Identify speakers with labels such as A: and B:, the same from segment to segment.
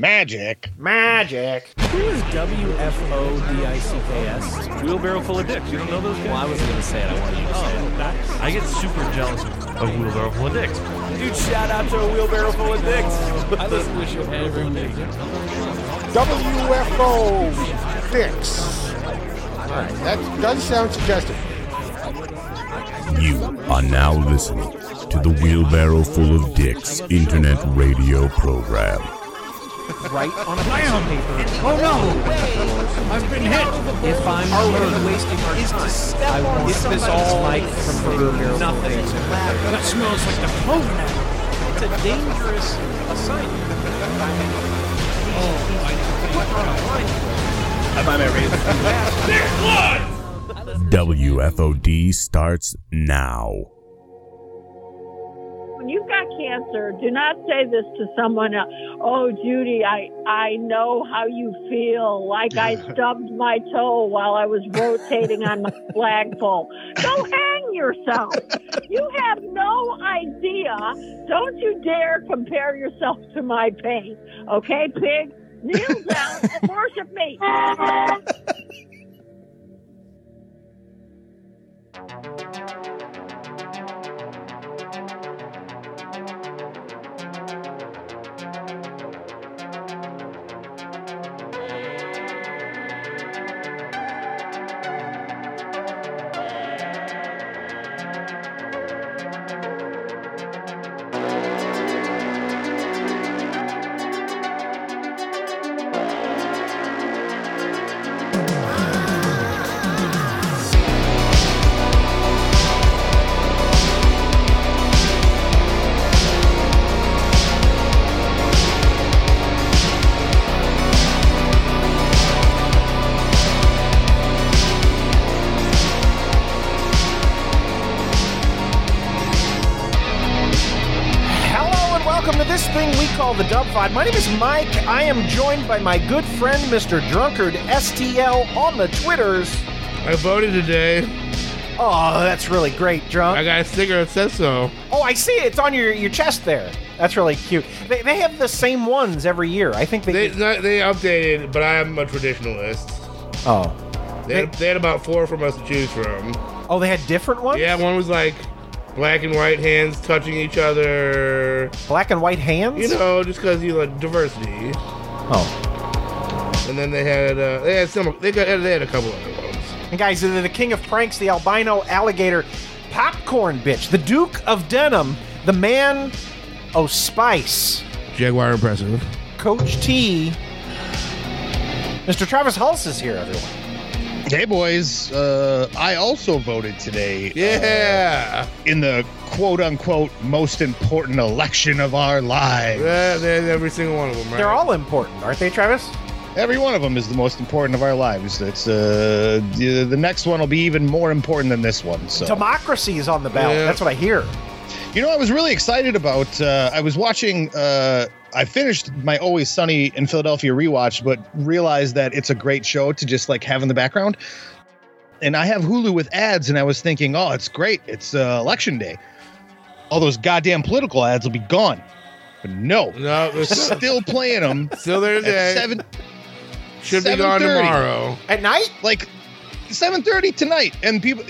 A: Magic.
B: Magic.
C: Who is WFODICKS?
D: Wheelbarrow full of dicks. You don't know those guys?
C: Well, I was going to say it. I wanted you to say it.
D: Oh, I get super jealous of, of wheelbarrow full of dicks.
C: Dude, shout out to a wheelbarrow full of dicks. I listen to the show every day.
A: WFO Fix. All right, that does sound suggestive.
E: You are now listening to the Wheelbarrow Full of Dicks internet radio program.
B: Right on a piece of paper. Oh no! I've been hit. If I'm oh, really wasting our time, I won't get this all like from wheelbarrow full of dicks. That smells like the coconut.
C: It's a dangerous assignment.
E: WFOD starts now.
F: When you've got cancer, do not say this to someone else. Oh, Judy, I, I know how you feel. Like I stubbed my toe while I was rotating on the flagpole. Go hang yourself. You have no idea. Don't you dare compare yourself to my pain. Okay, pig? Kneel down and worship me.
B: My name is Mike. I am joined by my good friend, Mr. Drunkard STL, on the Twitters.
G: I voted today.
B: Oh, that's really great, Drunk.
G: I got a sticker that says so.
B: Oh, I see it. It's on your, your chest there. That's really cute. They, they have the same ones every year. I think they.
G: They they updated, but I'm a traditionalist.
B: oh.
G: They had, they had about four from us to choose from.
B: Oh, they had different ones?
G: Yeah, one was like black and white hands touching each other.
B: Black and white hands?
G: You know, just because you like diversity.
B: Oh.
G: And then they had uh, they had some they got they had a couple other ones.
B: And guys, the, the king of pranks, the albino alligator popcorn bitch, the Duke of Denim, the man oh spice,
G: Jaguar impressive.
B: Coach T. Mr. Travis Hulse is here, everyone.
A: Hey, boys. Uh, I also voted today.
G: Yeah,
A: uh, in the quote unquote most important election of our lives.
G: yeah, they had every single one of them. Right?
B: They're all important, aren't they, Travis?
A: Every one of them is the most important of our lives. It's uh, the, the next one will be even more important than this one. So
B: Democracy is on the ballot.
G: Yeah.
B: That's what I hear.
A: You know, I was really excited about. Uh, I was watching. Uh, I finished my Always Sunny in Philadelphia rewatch, but realized that it's a great show to just like have in the background. And I have Hulu with ads, and I was thinking, oh, it's great. It's uh, election day. All those goddamn political ads will be gone. But no,
G: No, they're still,
A: still playing them
G: still there today.
A: seven,
G: Should be gone tomorrow.
B: At night?
A: like seven thirty tonight. And people,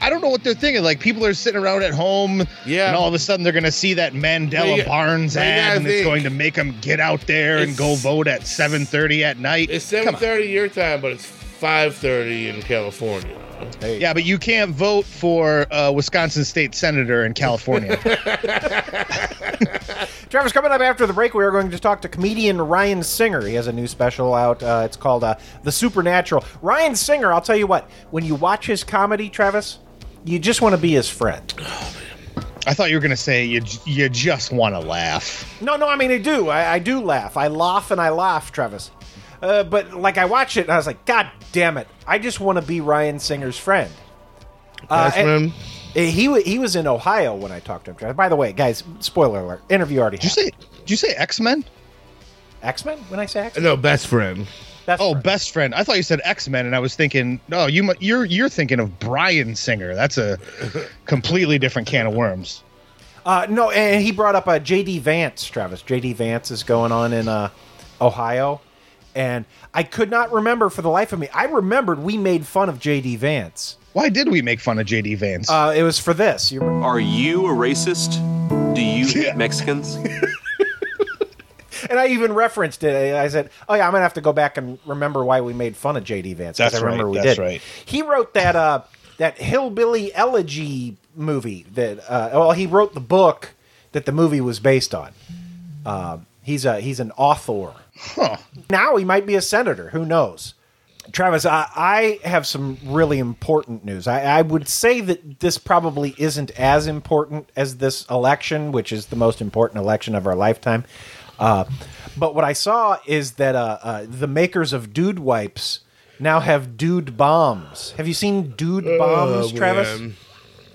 A: I don't know what they're thinking. Like people are sitting around at home,
G: Yeah.
A: and all of a sudden they're going to see that Mandela
G: Well,
A: Barnes
G: well,
A: ad,
G: gotta
A: and it's going to make them get out there and go vote at seven thirty at night.
G: It's
A: Come
G: seven
A: on.
G: thirty your time, but it's five thirty in California.
A: Yeah, but you can't vote for uh, Wisconsin state senator in California.
B: Travis, coming up after the break, we are going to talk to comedian Ryan Singer. He has a new special out. Uh, it's called uh, The Supernatural. Ryan Singer, I'll tell you what, when you watch his comedy, Travis, you just want to be his friend.
A: I thought you were going to say you you just want to laugh.
B: No, no, I mean, I do. I, I do laugh. I laugh and I laugh, Travis. Uh, but, like, I watch it and I was like, God damn it. I just want to be Ryan Singer's friend. Uh,
G: Best
B: and-
G: friend.
B: He he was in Ohio when I talked to him. Travis. By the way, guys, spoiler alert: interview already.
A: Did you say? Did you say X Men?
B: X Men? When I say X Men,
G: No, best friend.
B: That's
A: Oh, best friend. I thought you said X Men, and I was thinking, no, you you're you're thinking of Bryan Singer. That's a completely different can of worms.
B: Uh, no, and he brought up uh, J.D. Vance, Travis. J.D. Vance is going on in uh, Ohio, and I could not remember for the life of me. I remembered we made fun of J.D. Vance.
A: Why did we make fun of JD Vance?
B: Uh, it was for this. You remember?
H: Are you a racist? Do you hate Mexicans?
B: And I even referenced it. I said, "Oh yeah, I'm gonna have to go back and remember why we made fun of J.D. Vance."
A: That's
B: I remember
A: right,
B: we
A: that's
B: did.
A: right.
B: He wrote that uh, that hillbilly elegy movie. That uh, well, he wrote the book that the movie was based on. Um, he's a he's an author. Now he might be a senator. Who knows? Travis, I, I have some really important news. I, I would say that this probably isn't as important as this election, which is the most important election of our lifetime. Uh, but what I saw is that uh, uh, the makers of Dude Wipes now have Dude Bombs. Have you seen Dude Bombs, Travis?
G: man.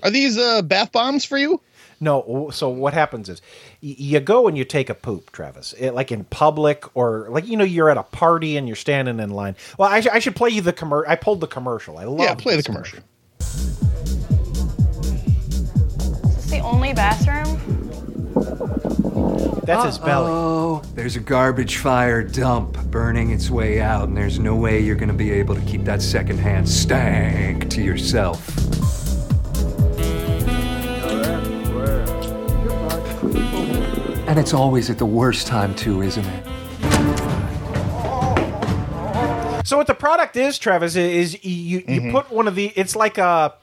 A: Are these uh, bath bombs for you?
B: No. So what happens is y- you go and you take a poop, Travis, It- like in public or like you know you're at a party and you're standing in line. Well, I, sh- I should play you the commercial. I pulled the commercial. I love.
A: Yeah, play the
B: this
A: commercial.
I: Is this the only bathroom?
B: That's his belly.
J: Oh, there's a garbage fire dump burning its way out, and there's no way you're gonna be able to keep that secondhand stank to yourself. And it's always at the worst time, too, isn't it?
B: So what the product is, Travis, is you you
A: Mm-hmm.
B: put one of the. It's like a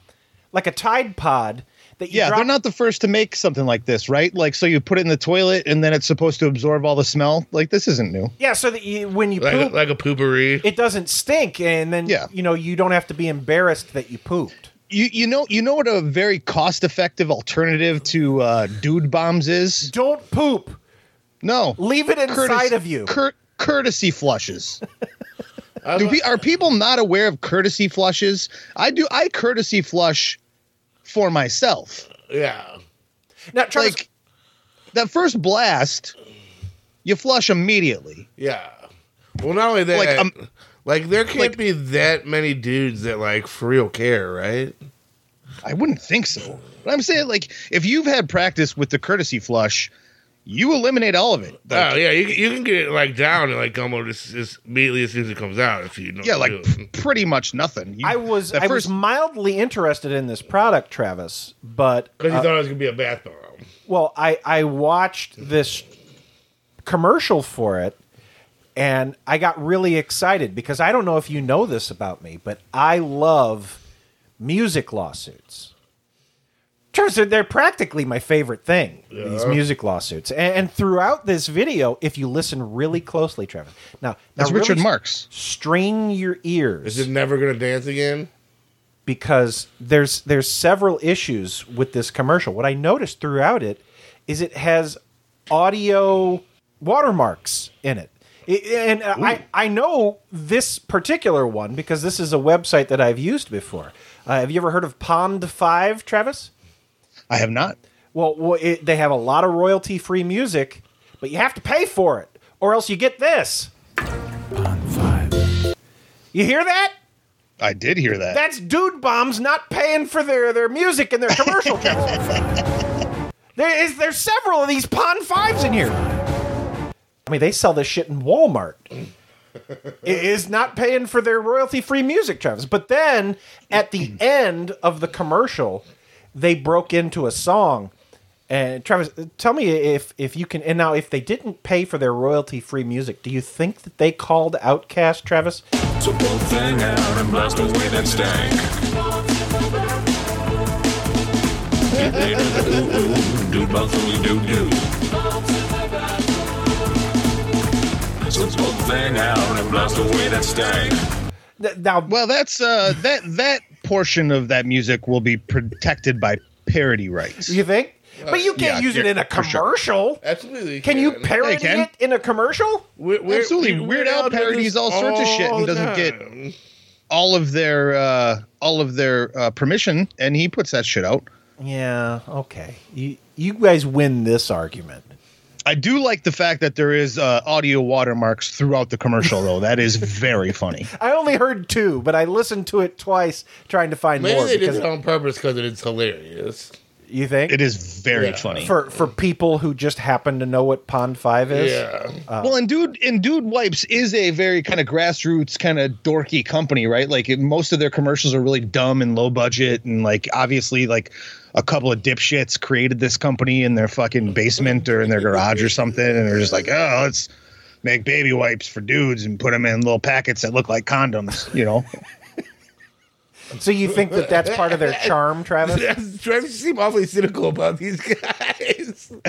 B: like a Tide Pod that you
A: Yeah,
B: drop-
A: they're not the first to make something like this, right? Like, so you put it in the toilet and then it's supposed to absorb all the smell. Like, this isn't new.
B: Yeah, so that you, when you
G: Like,
B: poop,
G: a, like a poopery.
B: it doesn't stink, and then
A: Yeah.
B: you know you don't have to be embarrassed that you pooped.
A: You you know you know what a very cost effective alternative to uh, dude bombs is?
B: Don't poop.
A: No,
B: Leave it inside
A: Courtesy-
B: of you.
A: Cur- courtesy flushes. Do pe- are people not aware of courtesy flushes? I do. I courtesy flush for myself.
G: yeah.
B: now, Travis,
A: Like that first blast, you flush immediately.
G: Yeah. Well, not only that,
A: Like,
G: like,
A: um,
G: there can't
A: like-
G: be that many dudes that like for real care, right?
A: I wouldn't think so. But I'm saying, like, if you've had practice with the courtesy flush, you eliminate all of it. Like,
G: oh yeah, you, you can get it like down and like almost just, just immediately as soon as it comes out if you know.
A: yeah, like
G: do.
A: p- pretty much nothing. You-
B: I was I
A: first,
B: was mildly interested in this product, Travis, but
G: because you
B: uh,
G: thought it was gonna be a bath bomb.
B: well, I I watched this commercial for it and I got really excited because I don't know if you know this about me, but I love music lawsuits. Travis, they're- they're practically my favorite thing. These music lawsuits, and, and throughout this video, if you listen really closely, Travis. Now, now
A: that's
B: really
A: Richard Marx.
B: Strain your ears
G: Is it never gonna dance again?
B: because there's there's several issues with this commercial. What I noticed throughout it is it has audio watermarks in it. It- and I, I know this particular one because this is a website that I've used before. Uh, have you ever heard of Pond Five, Travis?
A: I have not.
B: Well, well it, they have a lot of royalty free music, but you have to pay for it, or else you get this. Pond Five. You hear that?
A: I did hear that.
B: That's dude bombs not paying for their, their music and their commercial. there is there's several of these Pond Fives in here. I mean, they sell this shit in Walmart. it is not paying for their royalty free music, Travis. But then at the end of the commercial, they broke into a song. And Travis, tell me if if you can. And now, if they didn't pay for their royalty free music, do you think that they called OutKast, Travis?
K: So pull the thing out and blast away that stank. Get ready to the ooh ooh, dude bounce when we do do. So pull the thing out and blast away that stank.
B: Th- Now,
A: well, that's uh, that that portion of that music will be protected by parody rights.
B: You think? But you can't
A: yeah,
B: use it in a
A: for sure.
B: commercial.
G: Absolutely.
B: Can you parody
A: can.
B: it in a commercial?
G: We're- we're-
A: Absolutely.
G: we-
A: Weird Al parodies all sorts of shit and doesn't get- all of their uh, all of their uh, permission, and he puts that shit out.
B: Yeah. Okay. You you guys win this argument.
A: I do like the fact that there is uh, audio watermarks throughout the commercial, though. That is very funny.
B: I only heard two, but I listened to it twice trying to find
G: Maybe
B: more
G: they did it on purpose because it's hilarious.
B: You think
A: It is very funny.
B: for for people who just happen to know what Pond Five is?
G: Yeah.
B: Uh,
A: well, and dude, and dude wipes is a very kind of grassroots, kind of dorky company, right? Like it, most of their commercials are really dumb and low budget, and like obviously, like a couple of dipshits created this company in their fucking basement or in their garage or something, and they're just like, oh, let's make baby wipes for dudes and put them in little packets that look like condoms, you know?
B: So you think that that's part of their charm, Travis?
G: Travis, you seem awfully cynical about these guys.
A: well,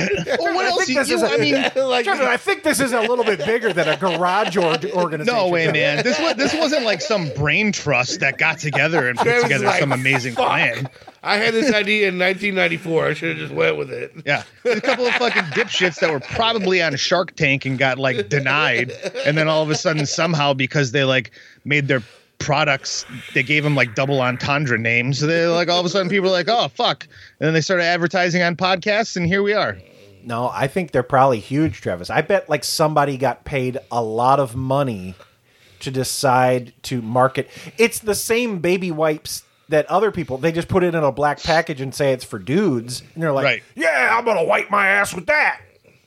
A: what
B: I
A: else?
B: think
A: You,
B: this is a-
A: I mean,
G: like,
B: Travis, I think this is a little bit bigger than a garage or- organization.
A: no way, man. This was this wasn't like some brain trust that got together and put
G: Travis
A: together
G: like,
A: some amazing
G: "Fuck."
A: plan.
G: I had this idea in 1994. I should have just went with it.
A: Yeah, a couple of fucking dipshits that were probably on Shark Tank and got like denied, and then all of a sudden somehow because they like made their products, they gave them like double entendre names. They like all of a sudden people are like, oh fuck, and then they started advertising on podcasts, and here we are.
B: No, I think they're probably huge, Travis. I bet like somebody got paid a lot of money to decide to market. It's the same baby wipes that other people they just put it in a black package and say it's for dudes, and they're like,
A: Right.
B: "Yeah, I'm gonna wipe my ass with that."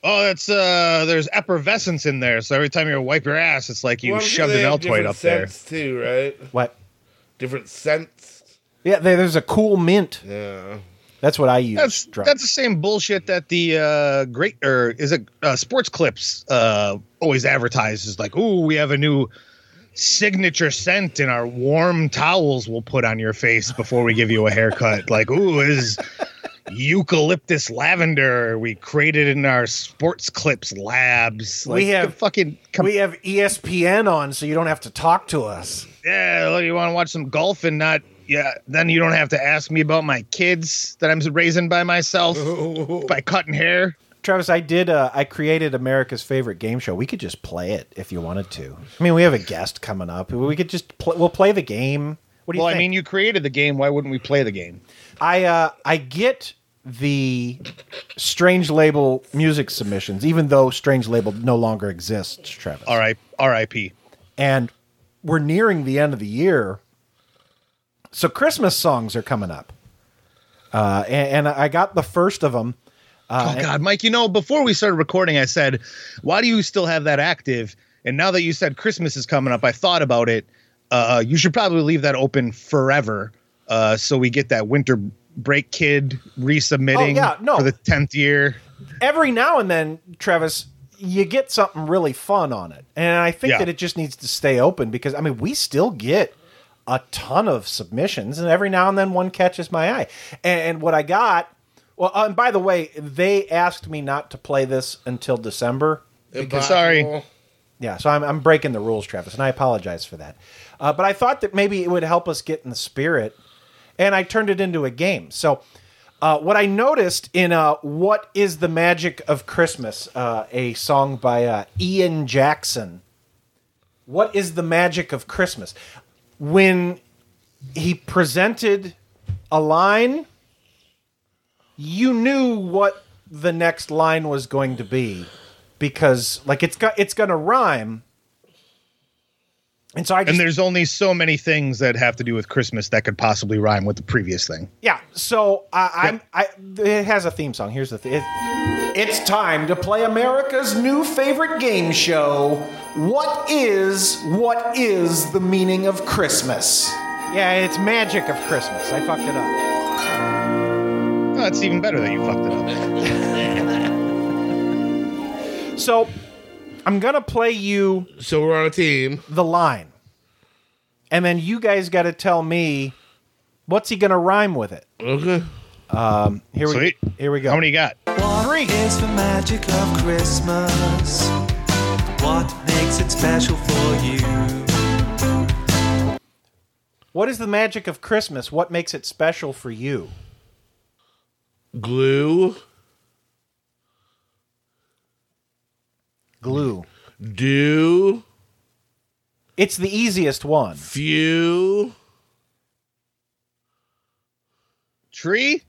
A: Oh, that's uh, there's effervescence in there. So every time you wipe your ass, it's like you
G: Well,
A: shoved an
G: have
A: Altoid up there.
G: scents too, right?
B: What?
G: Different scents.
B: Yeah, there- there's a cool mint.
G: Yeah.
B: That's what I use.
A: That's that's the same bullshit that the uh, great or is it uh, sports clips uh, always advertises like, "Ooh, we have a new signature scent in our warm towels we'll put on your face before we give you a haircut." like, "Ooh, is eucalyptus lavender we created in our sports clips labs." Like,
B: We have-
A: fucking come,
B: we have ESPN on, so you don't have to talk to us.
A: yeah. look, You want to watch some golf and not. Yeah, then you don't have to ask me about my kids that I'm raising by myself by cutting hair.
B: Travis, I did. Uh, I created America's favorite game show. We could just play it if you wanted to. I mean, we have a guest coming up. We could just pl- we'll play the game. What do you
A: well,
B: think?
A: I mean, you created the game. Why wouldn't we play the game?
B: I uh, I get the Strange Label music submissions, even though Strange Label no longer exists, Travis.
A: All right, R.I.P.
B: And we're nearing the end of the year, so Christmas songs are coming up. Uh, and, and I got the first of them. Uh,
A: oh God, Mike. You know, before we started recording, I said, "Why do you still have that active?" And now that you said Christmas is coming up, I thought about it. Uh, you should probably leave that open forever, uh, so we get that winter break kid resubmitting
B: Oh, yeah, no.
A: for the tenth year.
B: every now and then, Travis, you get something really fun on it. And I think
A: Yeah.
B: that it just needs to stay open because, I mean, we still get a ton of submissions, and every now and then one catches my eye. And, and what I got, well, uh, and by the way, they asked me not to play this until December.
G: Impossible.
A: Sorry.
B: Yeah, so I'm, I'm breaking the rules, Travis, and I apologize for that. Uh, but I thought that maybe it would help us get in the spirit, and I turned it into a game. So, uh, what I noticed in uh, "What Is the Magic of Christmas," uh, a song by uh, Ian Jackson. What is the magic of Christmas? When he presented a line, you knew what the next line was going to be because like it's got it's going to rhyme. And so I just
A: And there's only so many things that have to do with Christmas that could possibly rhyme with the previous thing.
B: yeah. So I, I'm I it has a theme song. Here's the thing. It's time to play America's new favorite game show. What is what is the meaning of Christmas? Yeah, it's magic of Christmas. I fucked it up.
A: Oh, it's even better that you fucked it up.
B: So I'm gonna play you
G: So we're on a team.
B: the line, and then you guys got to tell me what's he gonna rhyme with it.
G: Okay.
B: Um, here
A: Sweet.
B: we here we go.
A: How many you got?
B: Three.
L: is the magic of Christmas? What makes it special for you?
B: What is the magic of Christmas? What makes it special for you?
G: Glue.
B: Glue.
G: Do.
B: It's the easiest one.
G: Few.
A: Tree?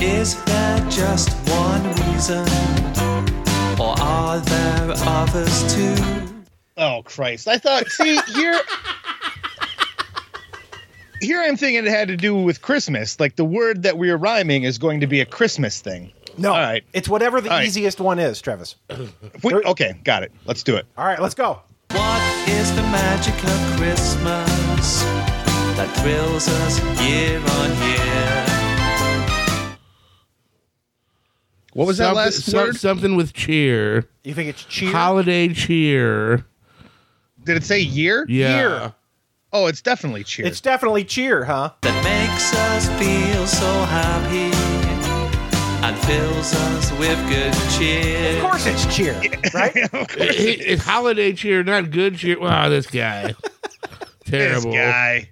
L: Is there just one reason? Or are there others too?
A: Oh Christ! I thought. See here. here I'm thinking it had to do with Christmas. Like the word that we are rhyming is going to be a Christmas thing.
B: No,
A: All right.
B: it's whatever the
A: All right.
B: easiest one is, Travis.
A: We- okay, got it. Let's do it.
B: All right, let's go.
L: What is the magic of Christmas that thrills us year on year?
A: What was that last
G: some-
A: word?
G: Something with cheer.
B: You think it's cheer?
G: Holiday cheer.
A: Did it say year?
G: Yeah.
B: Year.
A: Oh, it's definitely cheer.
B: It's definitely cheer, huh?
L: That makes us feel so happy and fills us with good cheer.
B: Of course it's cheer, right?
G: It- it- it's holiday cheer, not good cheer. Wow, this guy.
A: this
G: Terrible.
A: guy.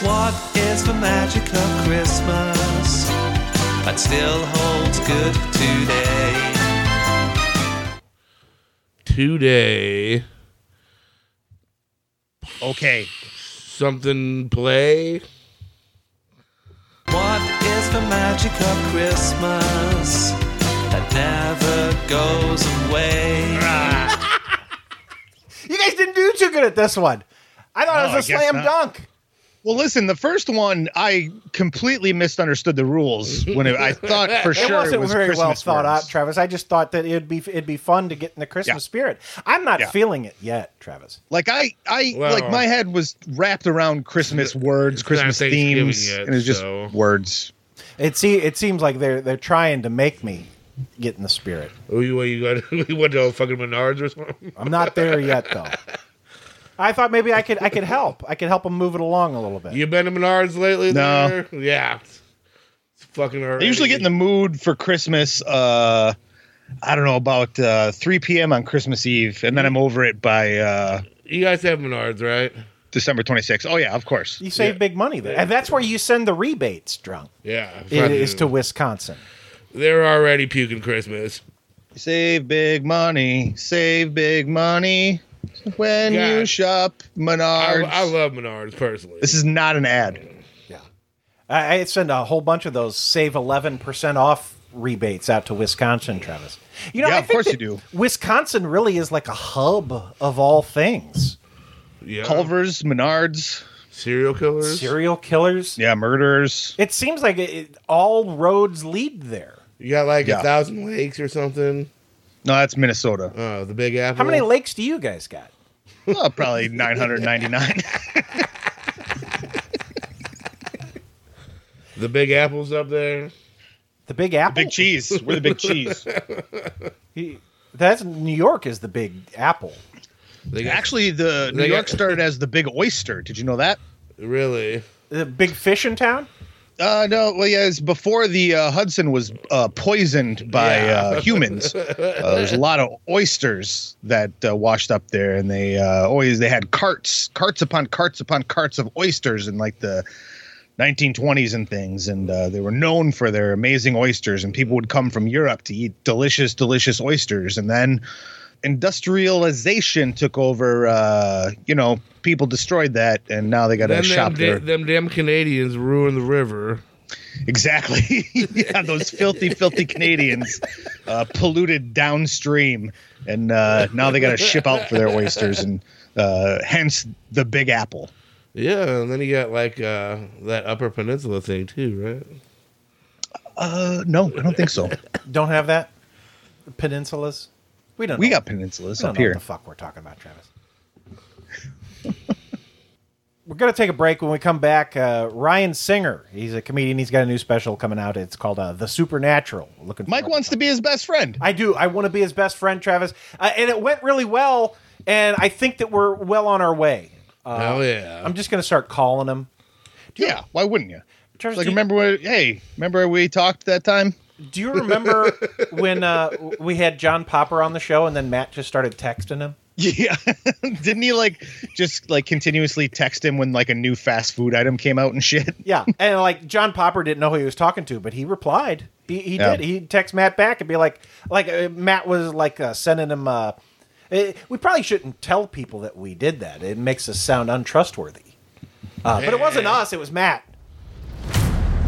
L: What is the magic of Christmas that still holds good today?
G: Today,
A: Okay.
G: something play.
L: What is the magic of Christmas that never goes away?
B: You guys didn't do too good at this one. I thought
A: No,
B: it was a slam
A: not.
B: dunk.
A: Well, listen, the first one I completely misunderstood the rules when it, I thought for sure.
B: It
A: sure
B: wasn't
A: was
B: very well thought
A: words.
B: out, Travis. I just thought that it'd be it'd be fun to get in the Christmas
A: Yeah.
B: spirit. I'm not
A: Yeah.
B: feeling it yet, Travis.
A: Like I, I
G: Well-
A: like my head was wrapped around Christmas words, Christmas themes,
G: yet,
A: and it's just
G: so-
A: words.
B: It see it seems like they're they're trying to make me get in the spirit.
G: Oh, you, you got? You went to fucking Menards or something?
B: I'm not there yet though. I thought maybe I could I could help. I could help them move it along a little bit.
G: You been to Menards lately?
A: No.
G: There? Yeah. It's fucking.
A: I usually get in the mood for Christmas. Uh, I don't know about uh, 3 p.m. on Christmas Eve, and then I'm over it by uh,
G: You guys have Menards, right?
A: December 26th. Oh yeah, of course.
B: You save big money there, and that's where you send the rebates, drunk.
G: Yeah.
B: It is to Wisconsin.
G: They're already puking Christmas.
A: Save big money, save big money when you shop
G: I,
A: Menards.
G: I love Menards personally.
A: this is not an ad.
B: I, I send a whole bunch of those save eleven percent off rebates out to Wisconsin, Travis. You know,
A: Yeah,
B: I
A: of course you do.
B: Wisconsin really is like a hub of all things.
G: Yeah.
A: Culver's, Menards,
G: Serial killers.
B: Serial killers.
A: yeah, murderers.
B: It seems like it, it- all roads lead there.
G: You got like
A: Yeah.
G: a thousand lakes or something.
A: No, that's Minnesota.
G: Oh, the Big Apple.
B: How many lakes do you guys got?
A: Oh, probably 999.
G: The Big Apple's up there.
B: The Big Apple.
A: big cheese. We're the big cheese.
B: He- That's New York is the Big Apple.
G: They got,
A: Actually, the New
G: They got-
A: York started as the Big Oyster. Did you know that?
G: really.
B: The big fish in town.
A: Uh, no, well, yeah, it's before the uh, Hudson was uh, poisoned by
G: Yeah.
A: uh, humans. Uh, there's a lot of oysters that uh, washed up there, and they uh, always they had carts, carts upon carts upon carts of oysters in like the 1920s and things, and uh, they were known for their amazing oysters. And people would come from Europe to eat delicious, delicious oysters, and then industrialization took over. Uh, you know, people destroyed that, and now they got to shop
G: them,
A: there.
G: them damn Canadians ruined the river.
A: Exactly. yeah, those filthy, filthy Canadians uh, polluted downstream, and uh, now they got to ship out for their oysters, and uh, hence the Big Apple.
G: Yeah, and then you got like uh, that Upper Peninsula thing too, right?
A: Uh, no, I don't think so.
B: Don't have that. Peninsulas. We don't.
A: We
B: know.
A: got peninsulas
B: don't
A: up
B: know
A: here.
B: what the fuck we're talking about, Travis. we're gonna take a break. When we come back, uh, Ryan Singer. He's a comedian. He's got a new special coming out. It's called uh, The Supernatural. Looking.
A: Mike wants to be his best friend.
B: I do. I want to be his best friend, Travis. Uh, and it went really well. And I think that we're well on our way. Uh,
G: yeah.
B: I'm just gonna start calling him.
A: Yeah, why wouldn't you?
B: Travis,
A: Like,
B: you-
A: remember what? Hey, remember we talked that time?
B: Do you remember when uh, we had John Popper on the show, and then Matt just started texting him?
A: Yeah, didn't he like just like continuously text him when like a new fast food item came out and shit?
B: Yeah, and like John Popper didn't know who he was talking to, but he replied. He, he
A: Yeah.
B: did. He'd text Matt back and be like, like uh, Matt was like uh, sending him. Uh, eh, we probably shouldn't tell people that we did that. It makes us sound untrustworthy. Uh, but it wasn't us. It was Matt.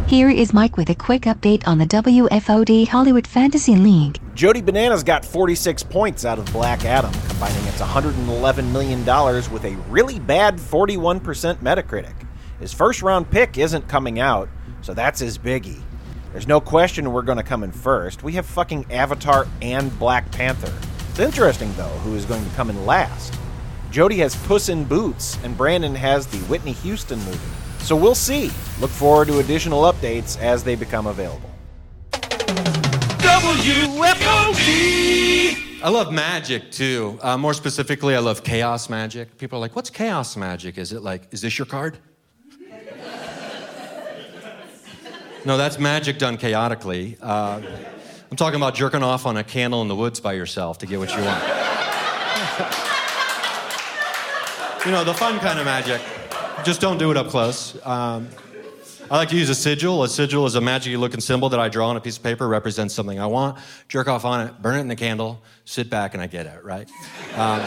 M: Here is Mike with a quick update on the WFOD Hollywood Fantasy League.
B: Jody Bananas got 46 points out of Black Adam, combining its $111 million with a really bad 41% Metacritic.
N: His first round pick isn't coming out, so that's his biggie. There's no question we're going to come in first. We have fucking Avatar and Black Panther. It's interesting, though, who is going to come in last. Jody has Puss in Boots, and Brandon has the Whitney Houston movie. So we'll see. Look forward to additional updates as they become available.
O: WFOD! I love magic too. Uh, more specifically, I love chaos magic. People are like, what's chaos magic? Is it like, is this your card? no, that's magic done chaotically. Uh, I'm talking about jerking off on a candle in the woods by yourself to get what you want. you know, the fun kind of magic. Just don't do it up close. Um, I like to use a sigil. A sigil is a magic looking symbol that I draw on a piece of paper, represents something I want, jerk off on it, burn it in the candle, sit back, and I get it, right? Um,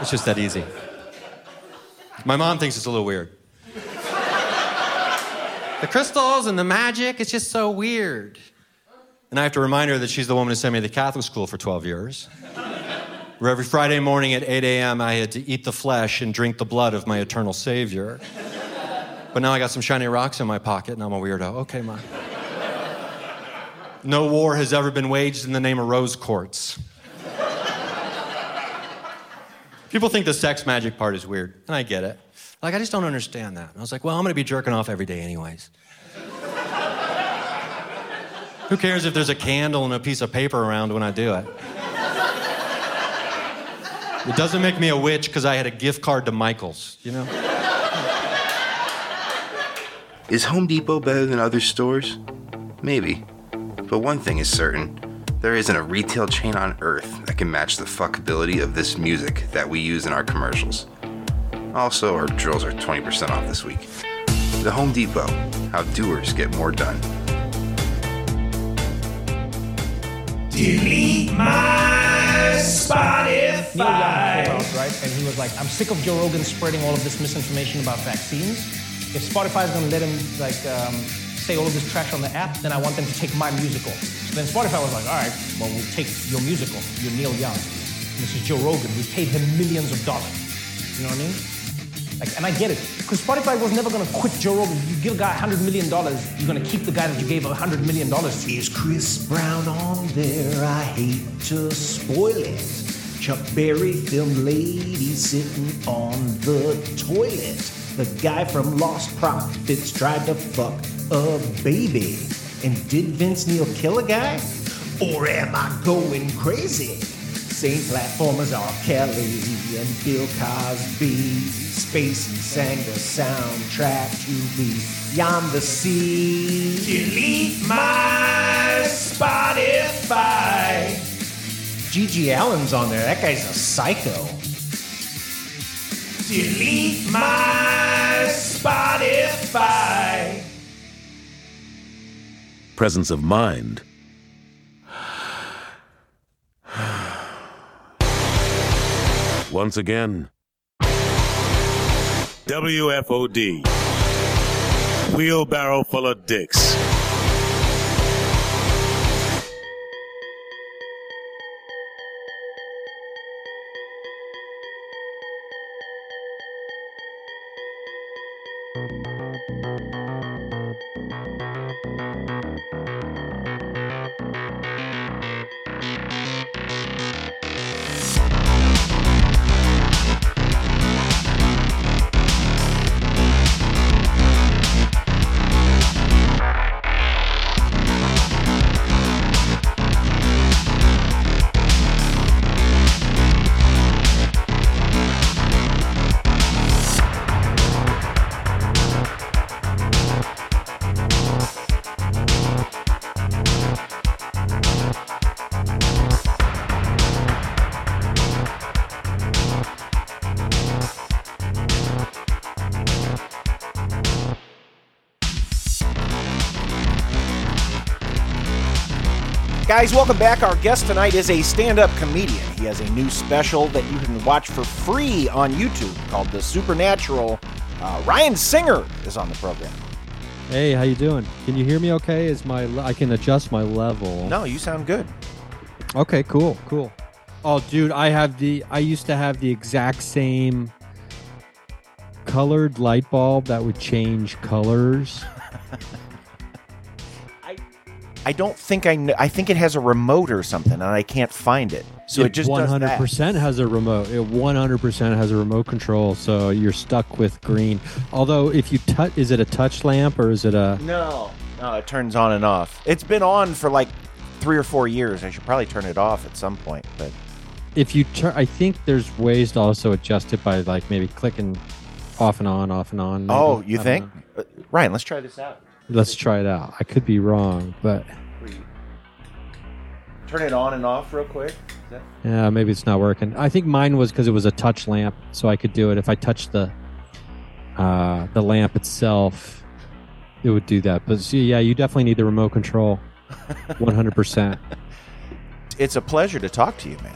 O: it's just that easy. My mom thinks it's a little weird. the crystals and the magic, it's just so weird. And I have to remind her that she's the woman who sent me to Catholic school for 12 years. Where every Friday morning at 8 a.m., I had to eat the flesh and drink the blood of my eternal Savior. But now I got some shiny rocks in my pocket and I'm a weirdo. Okay, ma. No war has ever been waged in the name of rose quartz. People think the sex magic part is weird, and I get it. Like, I just don't understand that. And I was like, well, I'm gonna be jerking off every day, anyways. Who cares if there's a candle and a piece of paper around when I do it? It doesn't make me a witch because I had a gift card to Michael's, you know?
P: Is Home Depot better than other stores? Maybe. But one thing is certain there isn't a retail chain on earth that can match the fuckability of this music that we use in our commercials. Also, our drills are 20% off this week. The Home Depot, how doers get more done.
B: Delete my Spotify.
Q: Neil Young came out, right? And he was like, I'm sick of Joe Rogan spreading all of this misinformation about vaccines. If Spotify is going to let him like um, say all of this trash on the app, then I want them to take my musical. So then Spotify was like, all right, well, we'll take your musical. You're Neil Young. And this is Joe Rogan. We paid him millions of dollars. You know what I mean? Like, and I get it. Because Spotify was never going to quit Joe Rogan. You give a guy $100 million, you're going to keep the guy that you gave $100 million to.
B: Is Chris Brown on there? I hate to spoil it. Chuck Berry filmed lady sitting on the toilet. The guy from Lostprophets tried to fuck a baby. And did Vince Neil kill a guy? Or am I going crazy? Same platform as R. Kelly and Bill Cosby. Spacey sang the soundtrack to Beyond the Sea. Delete my Spotify. GG Allin's on there. That guy's a psycho. Delete my Spotify.
R: Presence of mind. Once again,
S: WFOD. Wheelbarrow full of dicks.
N: Guys, welcome back. Our guest tonight is a stand up comedian. He has a new special that you can watch for free on YouTube called The Supernatural. Uh, Ryan Singer is on the program.
T: Hey, how you doing? Can you hear me okay? Is my le- I can adjust my level.
N: No, you sound good.
T: Okay, cool, cool. Oh, dude, I have the I used to have the exact same
O: colored light bulb that would change colors?
B: I don't think I know. I think it has a remote or something, and I can't find it. So it, just
O: hundred
B: that.
O: percent has a remote. It one hundred percent has a remote control, so you're stuck with green. Although, if you touch, is it a touch lamp or is it a?
B: No, no, it turns on and off. It's been on for like three or four years. I should probably turn it off at some point, but
O: If you turn, I think there's ways to also adjust it by like maybe clicking off and on, off and on. maybe.
B: oh, you think?
O: know.
B: Uh, Ryan, let's try this out.
O: Let's try it out. I could be wrong, but
B: Turn it on and off real quick. That-
O: yeah, maybe it's not working. I think mine was because it was a touch lamp, so I could do it if I touched the uh, the lamp itself. It would do that. But see, yeah, you definitely need the remote control. One hundred percent.
B: It's a pleasure to talk to you, man.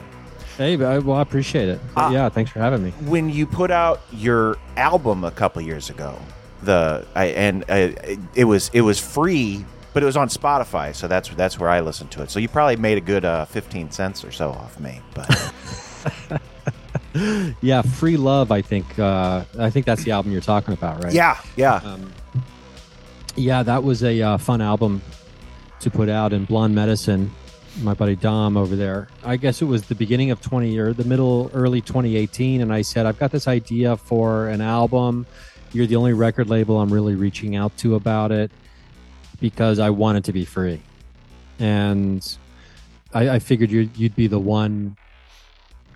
O: Hey, well, I appreciate it.
B: Ah.
O: yeah, thanks for having me.
B: When you put out your album a couple years ago, the I, and uh, it was it was free, but it was on Spotify, so that's that's where I listened to it. So you probably made a good uh, fifteen cents or so off me, but
O: yeah, free love. I think. Uh, I think that's the album you're talking about, right?
B: yeah, yeah.
O: Um, yeah, that was a uh, fun album to put out in Blonde Medicine. My buddy Dom over there. I guess it was the beginning of 20 or the middle, early 2018, and I said, I've got this idea for an album. You're the only record label I'm really reaching out to about it because I want it to be free, and I, I figured you'd, you'd be the one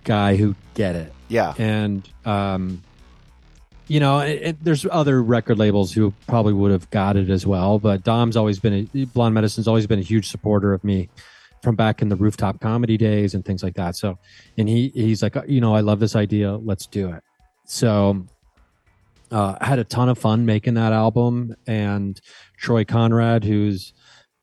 O: guy who get it.
B: Yeah.
O: and um, you know, it, it- there's other record labels who probably would have got it as well. But Dom's always been a Blonde Medicine's always been a huge supporter of me from back in the rooftop comedy days and things like that. So, and he he's like, you know, I love this idea. Let's do it. So, uh, had a ton of fun making that album, and Troy Conrad, who's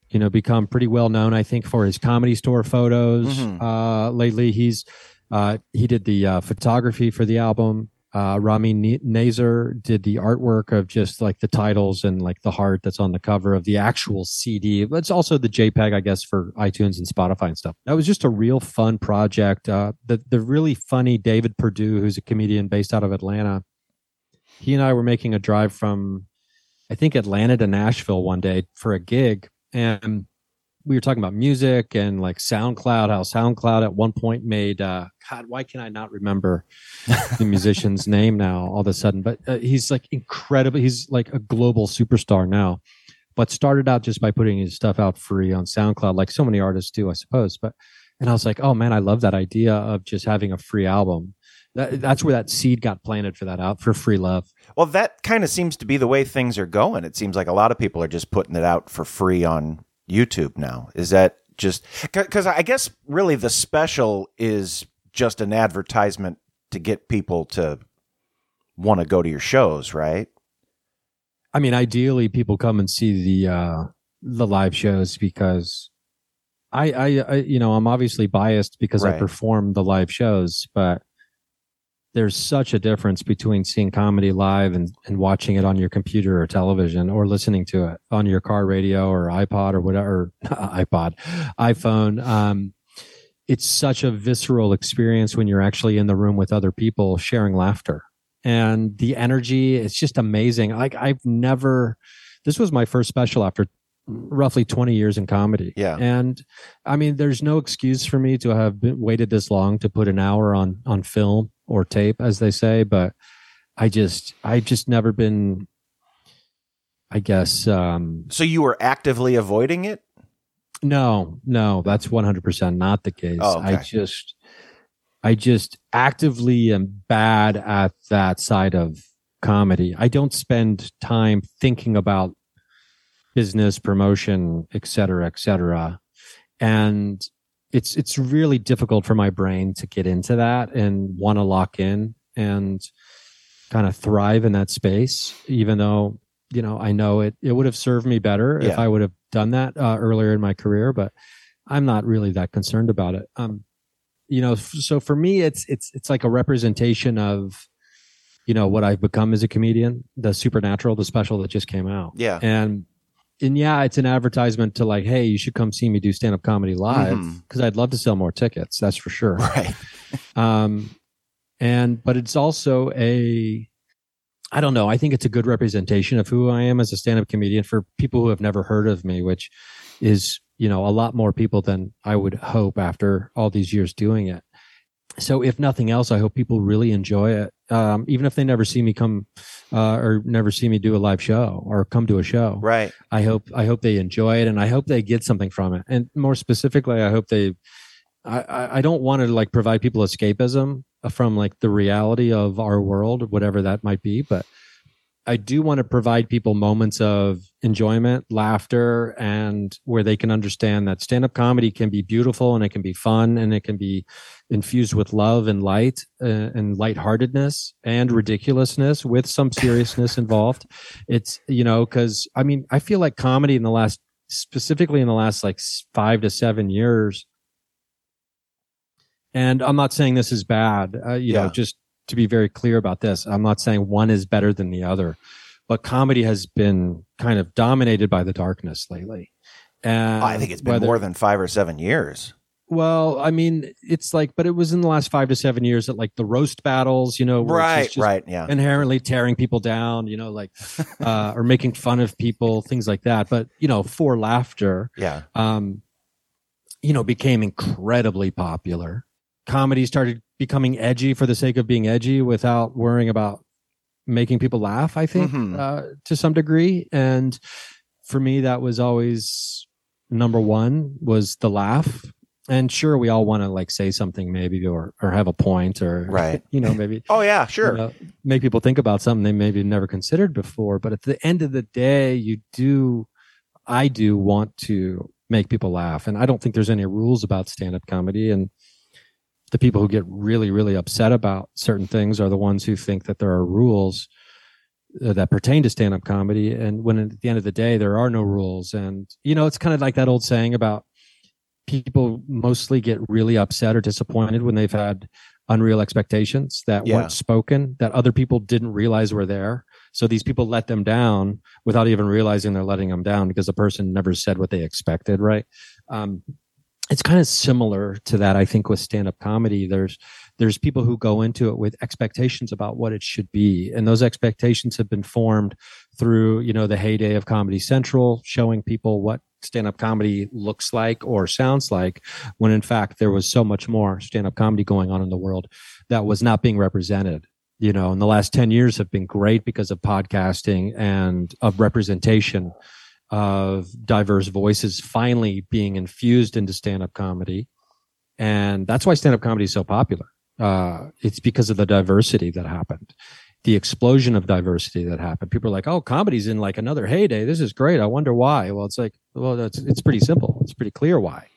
O: you know become pretty well known, I think, for his comedy store photos.
B: Mhm.
O: Uh, lately, he's uh, he did the uh, photography for the album. Uh, Rami Nazer did the artwork of just like the titles and like the heart that's on the cover of the actual CD. But it's also the JPEG, I guess, for iTunes and Spotify and stuff. That was just a real fun project. Uh, the the really funny David Perdue, who's a comedian based out of Atlanta, he and I were making a drive from, I think Atlanta to Nashville one day for a gig, and we were talking about music and like SoundCloud. How SoundCloud at one point made uh, God, why can I not remember the musician's name now all of a sudden? But uh, he's like incredible. He's like a global superstar now. But started out just by putting his stuff out free on SoundCloud, like so many artists do, I suppose. But and I was like, oh man, I love that idea of just having a free album. That, that's where that seed got planted for that out for free love.
B: Well, that kind of seems to be the way things are going. It seems like a lot of people are just putting it out for free on YouTube now. Is that just because I guess really the special is just an advertisement to get people to want to go to your shows, right?
O: I mean, ideally, people come and see the uh, the live shows because I, I, I, you know, I'm obviously biased because I perform the live shows, but there's such a difference between seeing comedy live and, and watching it on your computer or television or listening to it on your car radio or iPod or whatever, iPod, iPhone. Um, it's such a visceral experience when you're actually in the room with other people sharing laughter and the energy it's just amazing like i've never this was my first special after roughly 20 years in comedy
B: Yeah.
O: and i mean there's no excuse for me to have been, waited this long to put an hour on on film or tape as they say but i just i just never been i guess um
B: So you were actively avoiding it?
O: no, no, that's 100% not the case.
B: Oh, okay.
O: I just, I just actively am bad at that side of comedy. I don't spend time thinking about business promotion, et cetera, et cetera. And it's, it's really difficult for my brain to get into that and want to lock in and kind of thrive in that space, even though, you know, I know it, it would have served me better if I would have done that uh, earlier in my career, but I'm not really that concerned about it. Um, you know, so for me, it's, it's, it's like a representation of, you know, what I've become as a comedian, the supernatural, the special that just came out.
B: Yeah.
O: And, and yeah, it's an advertisement to like, Hey, you should come see me do stand up comedy live because I'd love to sell more tickets. That's for sure.
B: Right.
O: um, and but it's also a I don't know. I think it's a good representation of who I am as a stand-up comedian for people who have never heard of me, which is, you know, a lot more people than I would hope after all these years doing it. So if nothing else, I hope people really enjoy it. Um, even if they never see me come, uh, or never see me do a live show or come to a show.
B: Right.
O: I hope, I hope they enjoy it and I hope they get something from it. And more specifically, I hope they, I, I- I don't want to like provide people escapism from like the reality of our world, whatever that might be. But I do want to provide people moments of enjoyment, laughter, and where they can understand that stand up comedy can be beautiful and it can be fun and it can be infused with love and light uh, and lightheartedness and ridiculousness with some seriousness involved. It's, you know, because I mean, I feel like comedy in the last, specifically in the last like five to seven years, and I'm not saying this is bad, uh, you know,
B: Yeah.
O: just to be very clear about this. I'm not saying one is better than the other, but comedy has been kind of dominated by the darkness lately. And
B: I think it's been
O: whether-
B: more than five or seven years.
O: well, I mean, it's like, but it was in the last five to seven years that like the roast battles, you know,
B: Right, right, yeah.
O: inherently tearing people down, you know, like, uh, or making fun of people, things like that. But you know, for laughter,
B: Yeah.
O: um, you know, became incredibly popular. Comedy started becoming edgy for the sake of being edgy without worrying about making people laugh, I think,
B: Mhm.
O: uh, to some degree. And for me, that was always number one was the laugh. And sure, we all want to like say something maybe or, or have a point or,
B: Right.
O: you know, maybe
B: Oh yeah, sure.
O: you know, make people think about something they maybe never considered before. But at the end of the day, you do, I do want to make people laugh. And I don't think there's any rules about stand up comedy. And the people who get really, really upset about certain things are the ones who think that there are rules uh, that pertain to stand up comedy. And when at the end of the day, there are no rules. And, you know, it's kind of like that old saying about people mostly get really upset or disappointed when they've had unreal expectations that
B: Yeah.
O: weren't spoken that other people didn't realize were there so these people let them down without even realizing they're letting them down because the person never said what they expected right um, it's kind of similar to that i think with stand-up comedy. There's there's people who go into it with expectations about what it should be and those expectations have been formed through you know the heyday of comedy central showing people what stand-up comedy looks like or sounds like when in fact there was so much more stand-up comedy going on in the world that was not being represented you know and the last 10 years have been great because of podcasting and of representation of diverse voices finally being infused into stand-up comedy. And that's why stand-up comedy is so popular. Uh, it's because of the diversity that happened the explosion of diversity that happened. People are like oh comedy's in like another heyday. This is great. I wonder why. Well it's like well that's it's pretty simple. It's pretty clear why.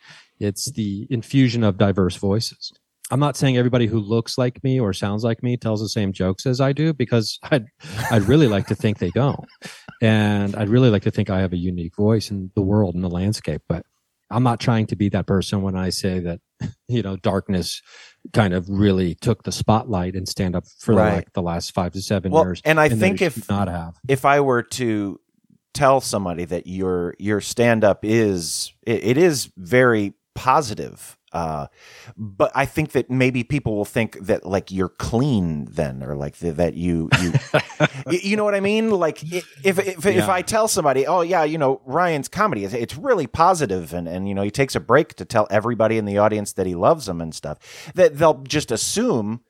O: It's the infusion of diverse voices i'm not saying everybody who looks like me or sounds like me tells the same jokes as i do because i'd i'd really like to think they don't and i'd really like to think i have a unique voice in the world and the landscape but i'm not trying to be that person when i say that you know darkness kind of really took the spotlight and stand up for
B: Right.
O: like the last five to seven
B: Well,
O: years
B: and I
O: that
B: think if
O: not have
B: if I were to tell somebody that your your stand up is it, it is very positive uh but i think that maybe people will think that like you're clean then or like th- that you you you know what i mean like if if, if
O: Yeah.
B: i tell somebody oh yeah you know ryan's comedy is it's really positive and and you know he takes a break to tell everybody in the audience that he loves them and stuff that they'll just assume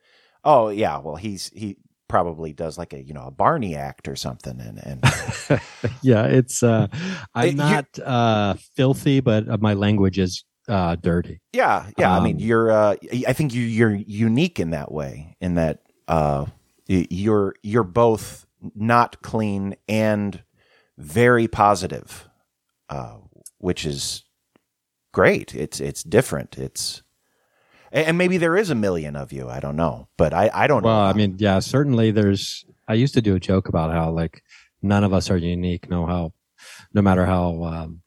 B: oh yeah well he's he probably does like a you know a barney act or something and and
O: yeah it's uh i'm not uh filthy but uh, my language is uh dirty
B: Yeah, yeah. I mean,
O: Um,
B: you're. Uh, I think you, you're unique in that way. In that uh, you're you're both not clean and very positive, uh, which is great. It's it's different. It's and and maybe there is a million of you. I don't know, but I I don't
O: well
B: know.
O: i mean yeah certainly there's i used to do a joke about how like none of us are unique no how no matter how um,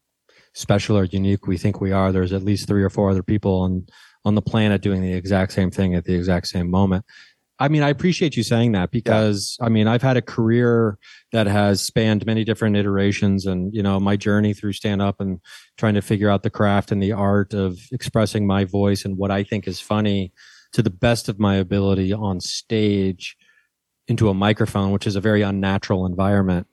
O: special or unique we think we are. There's at least three or four other people on on the planet doing the exact same thing at the exact same moment. I mean i appreciate you saying that because i mean i've had a career that has spanned many different iterations and you know my journey through stand up and trying to figure out the craft and the art of expressing my voice and what i think is funny to the best of my ability on stage into a microphone, which is a very unnatural environment.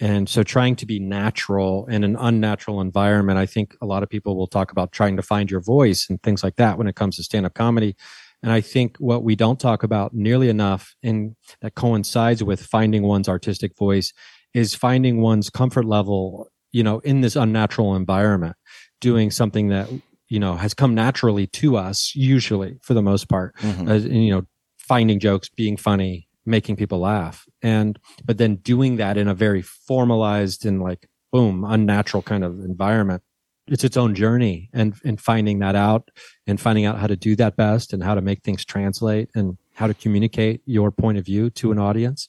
O: And so trying to be natural in an unnatural environment, I think a lot of people will talk about trying to find your voice and things like that when it comes to stand up comedy. And I think what we don't talk about nearly enough and that coincides with finding one's artistic voice is finding one's comfort level, you know, in this unnatural environment, doing something that, you know, has come naturally to us, usually for the most part,
B: Mhm.
O: as, you know, finding jokes, being funny, making people laugh. And, but then doing that in a very formalized and like, boom, unnatural kind of environment. It's its own journey and, and finding that out and finding out how to do that best and how to make things translate and how to communicate your point of view to an audience.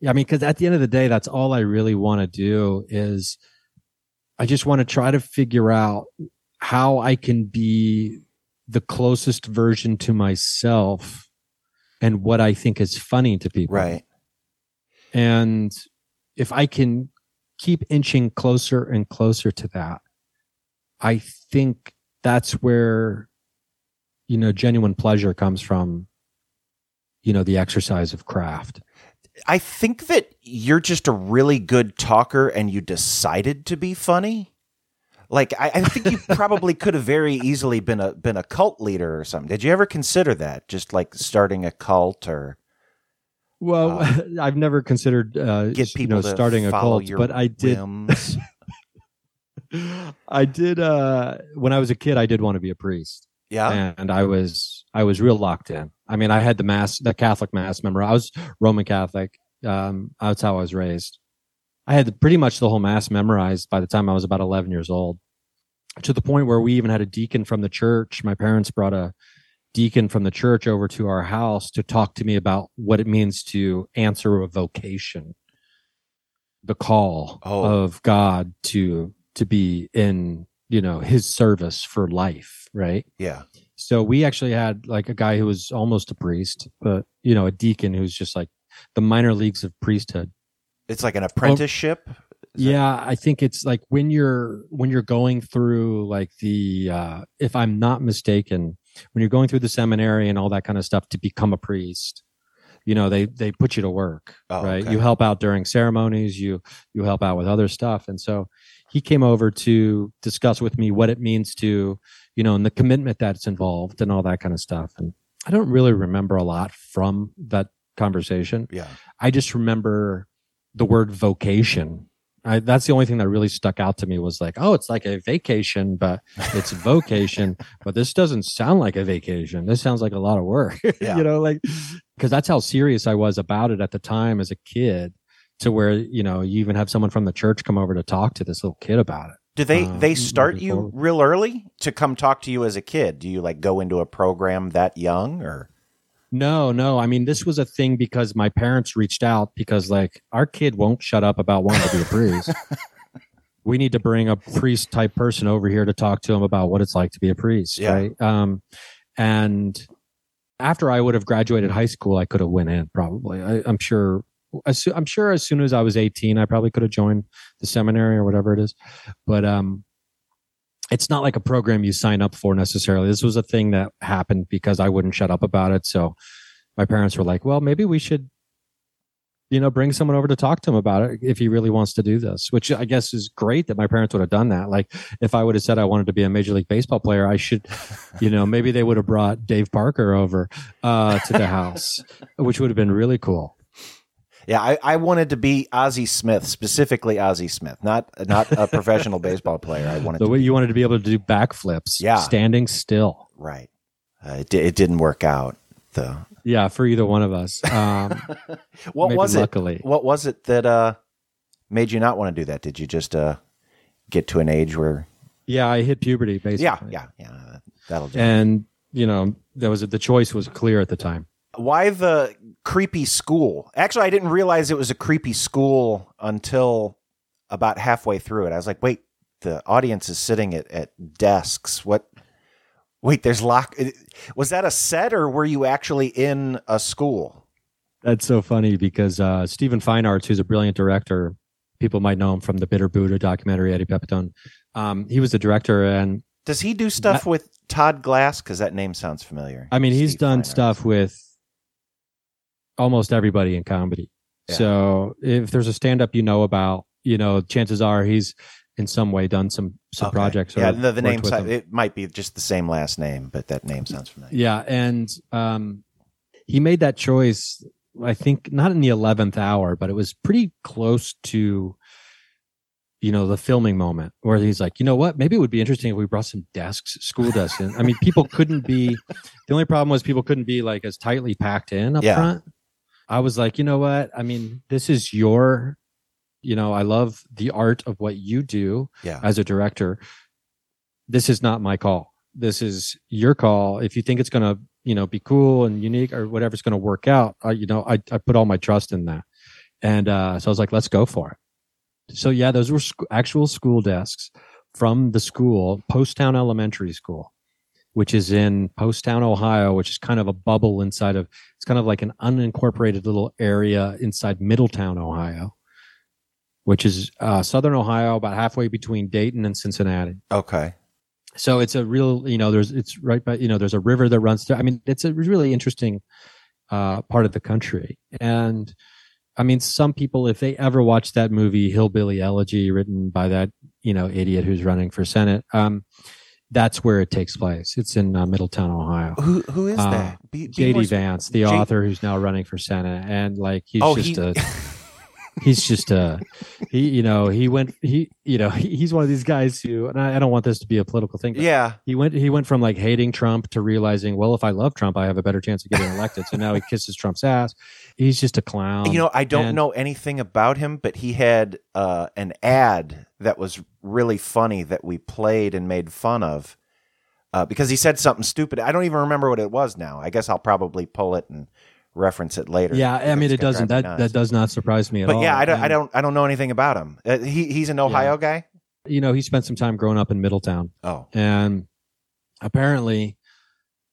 O: Yeah, I mean, because at the end of the day, that's all I really want to do is I just want to try to figure out how I can be the closest version to myself and what I think is funny to people.
B: Right.
O: And if I can keep inching closer and closer to that, I think that's where, you know, genuine pleasure comes from, you know, the exercise of craft.
B: I think that you're just a really good talker and you decided to be funny. Like I, I think you probably could have very easily been a been a cult leader or something. Did you ever consider that? Just like starting a cult or
O: Well, I've never considered uh,
B: get
O: you know
B: people
O: starting a cult, but I did. I did uh, when I was a kid. I did want to be a priest.
B: Yeah.
O: and I was I was real locked in. I mean, I had the mass, the Catholic mass. Remember, I was Roman Catholic. Um, that's how I was raised. I had pretty much the whole mass memorized by the time I was about 11 years old, to the point where we even had a deacon from the church. My parents brought a deacon from the church over to our house to talk to me about what it means to answer a vocation, the call
B: Oh.
O: of God to to be in you know His service for life, right?
B: Yeah.
O: So we actually had like a guy who was almost a priest, but you know, a deacon who's just like the minor leagues of priesthood.
B: It's like an apprenticeship.
O: Yeah, I think it's like when you're when you're going through like the uh if I'm not mistaken, when you're going through the seminary and all that kind of stuff to become a priest, you know, they they put you to work,
B: Oh,
O: right?
B: okay.
O: You help out during ceremonies, you you help out with other stuff. And so he came over to discuss with me what it means to, you know, and the commitment that's involved and all that kind of stuff. And I don't really remember a lot from that conversation.
B: Yeah.
O: I just remember the word vocation. I, that's the only thing that really stuck out to me was like, oh, it's like a vacation, but it's vocation. but this doesn't sound like a vacation. This sounds like a lot of work.
B: Yeah.
O: you know, like because that's how serious I was about it at the time as a kid. To where you know you even have someone from the church come over to talk to this little kid about it.
B: Do they
O: Uh,
B: they start you
O: forward.
B: real early to come talk to you as a kid? Do you like go into a program that young or
O: No, no. I mean, this was a thing because my parents reached out because like our kid won't shut up about wanting to be a priest. we need to bring a priest type person over here to talk to him about what it's like to be a priest,
B: Yeah.
O: right? Um, and after I would have graduated high school, I could have went in probably. I, I'm sure. I'm sure as soon as I was 18, I probably could have joined the seminary or whatever it is. But um, it's not like a program you sign up for necessarily. This was a thing that happened because I wouldn't shut up about it. So my parents were like, well, maybe we should, you know, bring someone over to talk to him about it if he really wants to do this, which I guess is great that my parents would have done that. Like if I would have said I wanted to be a major league baseball player, I should, you know, maybe they would have brought Dave Parker over uh, to the house, which would have been really cool.
B: Yeah, I, I wanted to be Ozzie Smith, specifically Ozzie Smith, not not a professional baseball player. I wanted
O: The
B: to
O: way you wanted to be able to do backflips,
B: Yeah.
O: standing still.
B: right. Uh, it, it didn't work out though.
O: Yeah, for either one of us. Um,
B: What was it?
O: luckily.
B: What was it that uh, made you not want to do that? Did you just uh, get to an age where?
O: yeah, I hit puberty basically.
B: Yeah, yeah, yeah. That'll do.
O: and you know there was the choice was clear at the time
B: Why the creepy school? Actually, I didn't realize it was a creepy school until about halfway through it. I was like, wait, the audience is sitting at, at desks. What? Wait, there's lock. Was that a set or were you actually in a school?
O: that's so funny because uh, steven feinartz who's a brilliant director people might know him from the bitter buddha documentary eddie pepitone um, he was the director and
B: Does he do stuff with Todd Glass? Because that name sounds familiar.
O: i mean he's done stuff with almost everybody in comedy. So if there's a stand up you know about, you know, chances are he's in some way done some some
B: Okay.
O: projects. Or
B: Yeah, the, the name it might be just the same last name, but that name sounds familiar.
O: Yeah, and um, he made that choice. I think not in the eleventh hour, but it was pretty close to, you know, the filming moment where he's like, you know what? Maybe it would be interesting if we brought some desks, school desks in. I mean, people couldn't be. The only problem was people couldn't be like as tightly packed in up
B: Yeah.
O: front. I was like, you know what? I mean, this is your. You know, I love the art of what you do
B: Yeah.
O: as a director. This is not my call. This is your call. If you think it's going to, you know, be cool and unique or whatever's going to work out, I, you know, I, I put all my trust in that. And uh, so I was like, let's go for it. So yeah, those were sc- actual school desks from the school, Poasttown Elementary School, which is in Poasttown, Ohio, which is kind of a bubble inside of. It's kind of like an unincorporated little area inside Middletown, Ohio, which is uh, southern Ohio, about halfway between Dayton and Cincinnati.
B: Okay.
O: So it's a real, you know, there's it's right by, you know, there's a river that runs through. I mean, it's a really interesting uh, part of the country, and I mean, some people, if they ever watch that movie Hillbilly Elegy, written by that you know idiot who's running for senate, um, that's where it takes place. It's in uh, Middletown, Ohio.
B: Who who is
O: Uh,
B: that? Be- be
O: JD Vance, the
B: J-
O: author who's now running for senate, and like he's
B: Oh,
O: just
B: he-
O: a he's just a he you know he went he you know he, he's one of these guys who and I, I don't want this to be a political thing
B: Yeah.
O: he went he went from like hating trump to realizing well if i love trump i have a better chance of getting elected so now he kisses trump's ass he's just a clown
B: You know, I don't
O: And-
B: know anything about him, but he had uh, an ad that was really funny that we played and made fun of uh, because he said something stupid. I don't even remember what it was now. I guess I'll probably pull it and reference it later.
O: yeah i mean it doesn't that
B: me
O: that does not surprise me at
B: But
O: all
B: yeah, I don't, I don't, I don't know anything about him. Uh, he he's an Ohio guy.
O: you know he spent some time growing up in middletown
B: Oh,
O: and apparently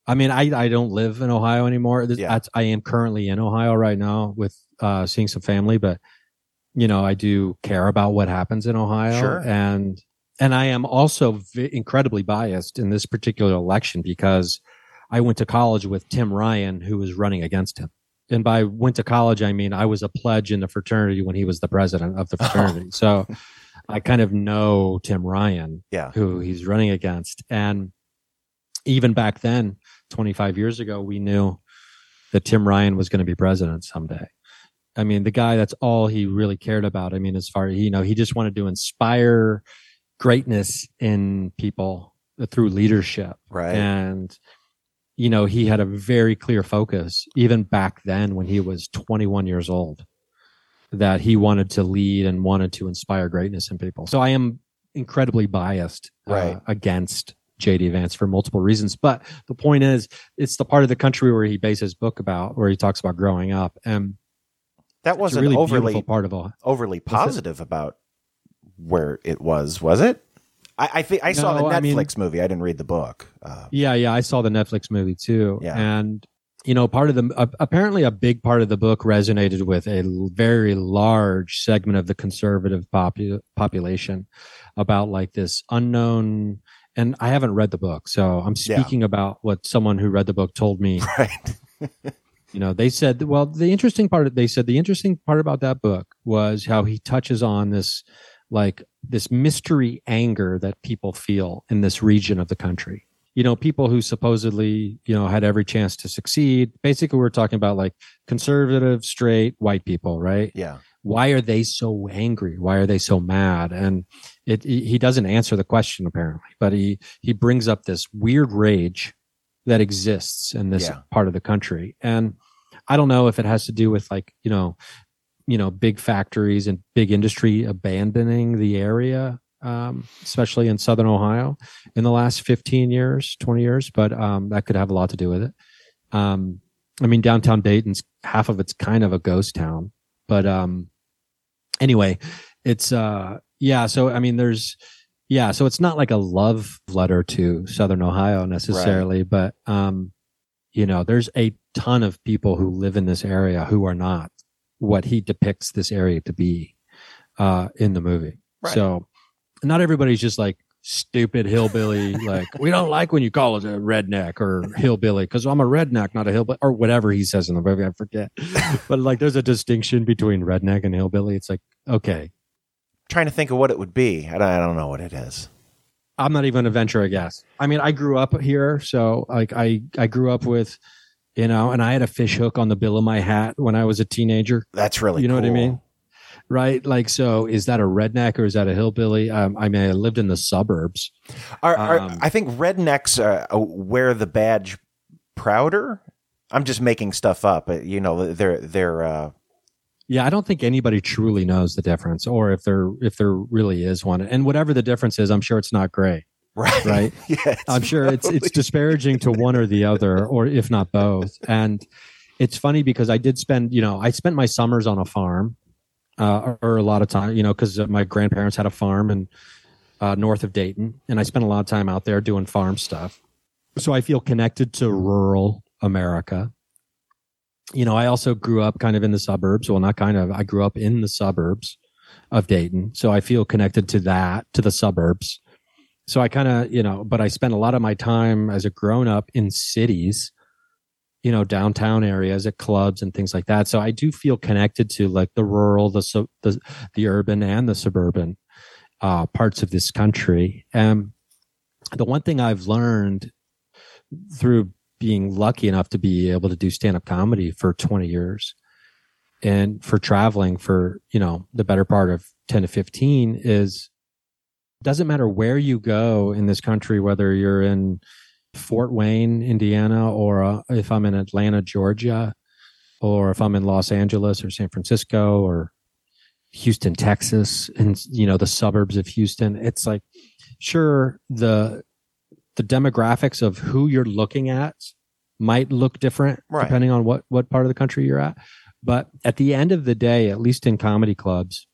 O: i mean i i don't live in ohio anymore This-
B: Yeah.
O: that's- i am currently in ohio right now with uh seeing some family but you know i do care about what happens in ohio
B: Sure.
O: and and i am also v- incredibly biased in this particular election because i went to college with tim ryan who was running against him and by went to college i mean i was a pledge in the fraternity when he was the president of the fraternity so i kind of know tim ryan
B: Yeah.
O: who he's running against and even back then 25 years ago we knew that tim ryan was going to be president someday. I mean the guy that's all he really cared about. I mean as far as you know he just wanted to inspire greatness in people through leadership.
B: Right.
O: and you know he had a very clear focus even back then when he was 21 years old that he wanted to lead and wanted to inspire greatness in people. So i am incredibly biased uh, against jd vance for multiple reasons but the point is it's the part of the country where he based his book about where he talks about growing up and
B: that wasn't
O: really
B: overly
O: part of all
B: overly positive about where it was, was it? I, I think I saw the
O: No, I mean-
B: Netflix movie. I didn't read the book. Uh,
O: Yeah, yeah, I saw the Netflix movie too.
B: Yeah.
O: And you know, part of the uh, apparently a big part of the book resonated with a l- very large segment of the conservative popu- population about like this unknown and I haven't read the book, so I'm
B: Yeah.
O: speaking about what someone who read the book told me.
B: Right.
O: you know, they said, well, the interesting part, they said the interesting part about that book was how he touches on this, like this mystery anger that people feel in this region of the country. You know, people who supposedly, you know, had every chance to succeed. Basically, we're talking about like conservative, straight, white people, right?
B: yeah.
O: why are they so angry why are they so mad and it he doesn't answer the question apparently but he he brings up this weird rage that exists in this
B: Yeah.
O: part of the country and i don't know if it has to do with like you know you know big factories and big industry abandoning the area um, especially in southern ohio in the last 15 years 20 years but um, that could have a lot to do with it um, i mean downtown dayton's half of it's kind of a ghost town but um anyway it's uh yeah so i mean there's yeah so it's not like a love letter to southern ohio necessarily but um you know there's a ton of people who live in this area who are not what he depicts this area to be uh in the movie.
B: Right.
O: so not everybody's just like stupid hillbilly like we don't like when you call us a redneck or hillbilly because i'm a redneck not a hillbilly or whatever he says in the movie i forget. But like there's a distinction between redneck and hillbilly. It's like okay
B: Trying to think of what it would be. I don't, I don't know what it is.
O: i'm not even to venture a guess i mean i grew up here so like i i grew up with you know and i had a fish hook on the bill of my hat when i was a teenager
B: That's really
O: you know what i mean right like so is that a redneck or is that a hillbilly um, i mean i lived in the suburbs
B: Are, are,
O: Um,
B: I think rednecks uh, wear the badge prouder. I'm just making stuff up. but, You know, they're they're. Uh,
O: Yeah, I don't think anybody truly knows the difference, or if there if there really is one. And whatever the difference is, I'm sure it's not gray.
B: Right.
O: Right.
B: yeah,
O: I'm sure it's it's disparaging to one or the other, or if not both. And it's funny because I did spend, you know, I spent my summers on a farm, uh, or a lot of time, you know, because my grandparents had a farm in uh, north of Dayton, and I spent a lot of time out there doing farm stuff. So I feel connected to rural America. You know, I also grew up kind of in the suburbs. Well, not kind of. I grew up in the suburbs of Dayton, so I feel connected to that, to the suburbs so I kind of, you know, but I spent a lot of my time as a grown up in cities, you know, downtown areas at clubs and things like that. So I do feel connected to like the rural, the sub, the, the urban and the suburban uh, parts of this country. And the one thing I've learned through being lucky enough to be able to do stand up comedy for 20 years and for traveling for, you know, the better part of 10 to 15 is doesn't matter where you go in this country, whether you're in Fort Wayne, Indiana, or uh, if I'm in Atlanta, Georgia, or if I'm in Los Angeles or San Francisco or Houston, Texas, and you know the suburbs of Houston. It's like sure the the demographics of who you're looking at might look different
B: Right.
O: depending on what what part of the country you're at. But at the end of the day, at least in comedy clubs,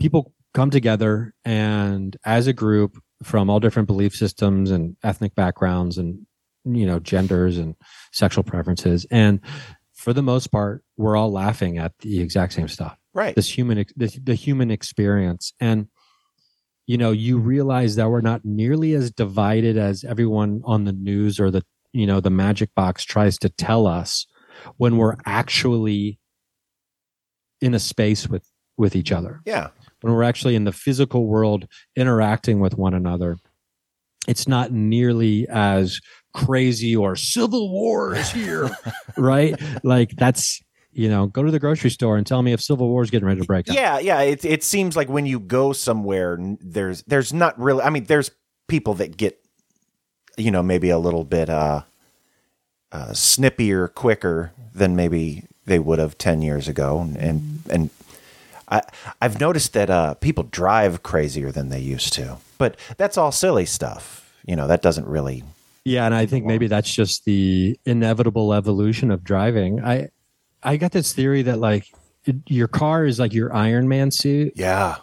O: people come together and as a group from all different belief systems and ethnic backgrounds and you know genders and sexual preferences and for the most part we're all laughing at the exact same stuff
B: Right.
O: this human this, the human experience and you know you realize that we're not nearly as divided as everyone on the news or the you know the magic box tries to tell us when we're actually in a space with with each other
B: yeah.
O: when we're actually in the physical world interacting with one another it's not nearly as crazy or civil war is here right like that's you know go to the grocery store and tell me if civil war is getting ready to break out
B: Yeah, yeah. It it seems like when you go somewhere, there's there's not really. I mean, there's people that get, you know, maybe a little bit uh, uh snippier, quicker than maybe they would have ten years ago, and and I I've noticed that uh, people drive crazier than they used to, but that's all silly stuff. You know, that doesn't really.
O: Yeah, and I think maybe that's just the inevitable evolution of driving. I I got this theory that like it, your car is like your Iron Man suit.
B: Yeah.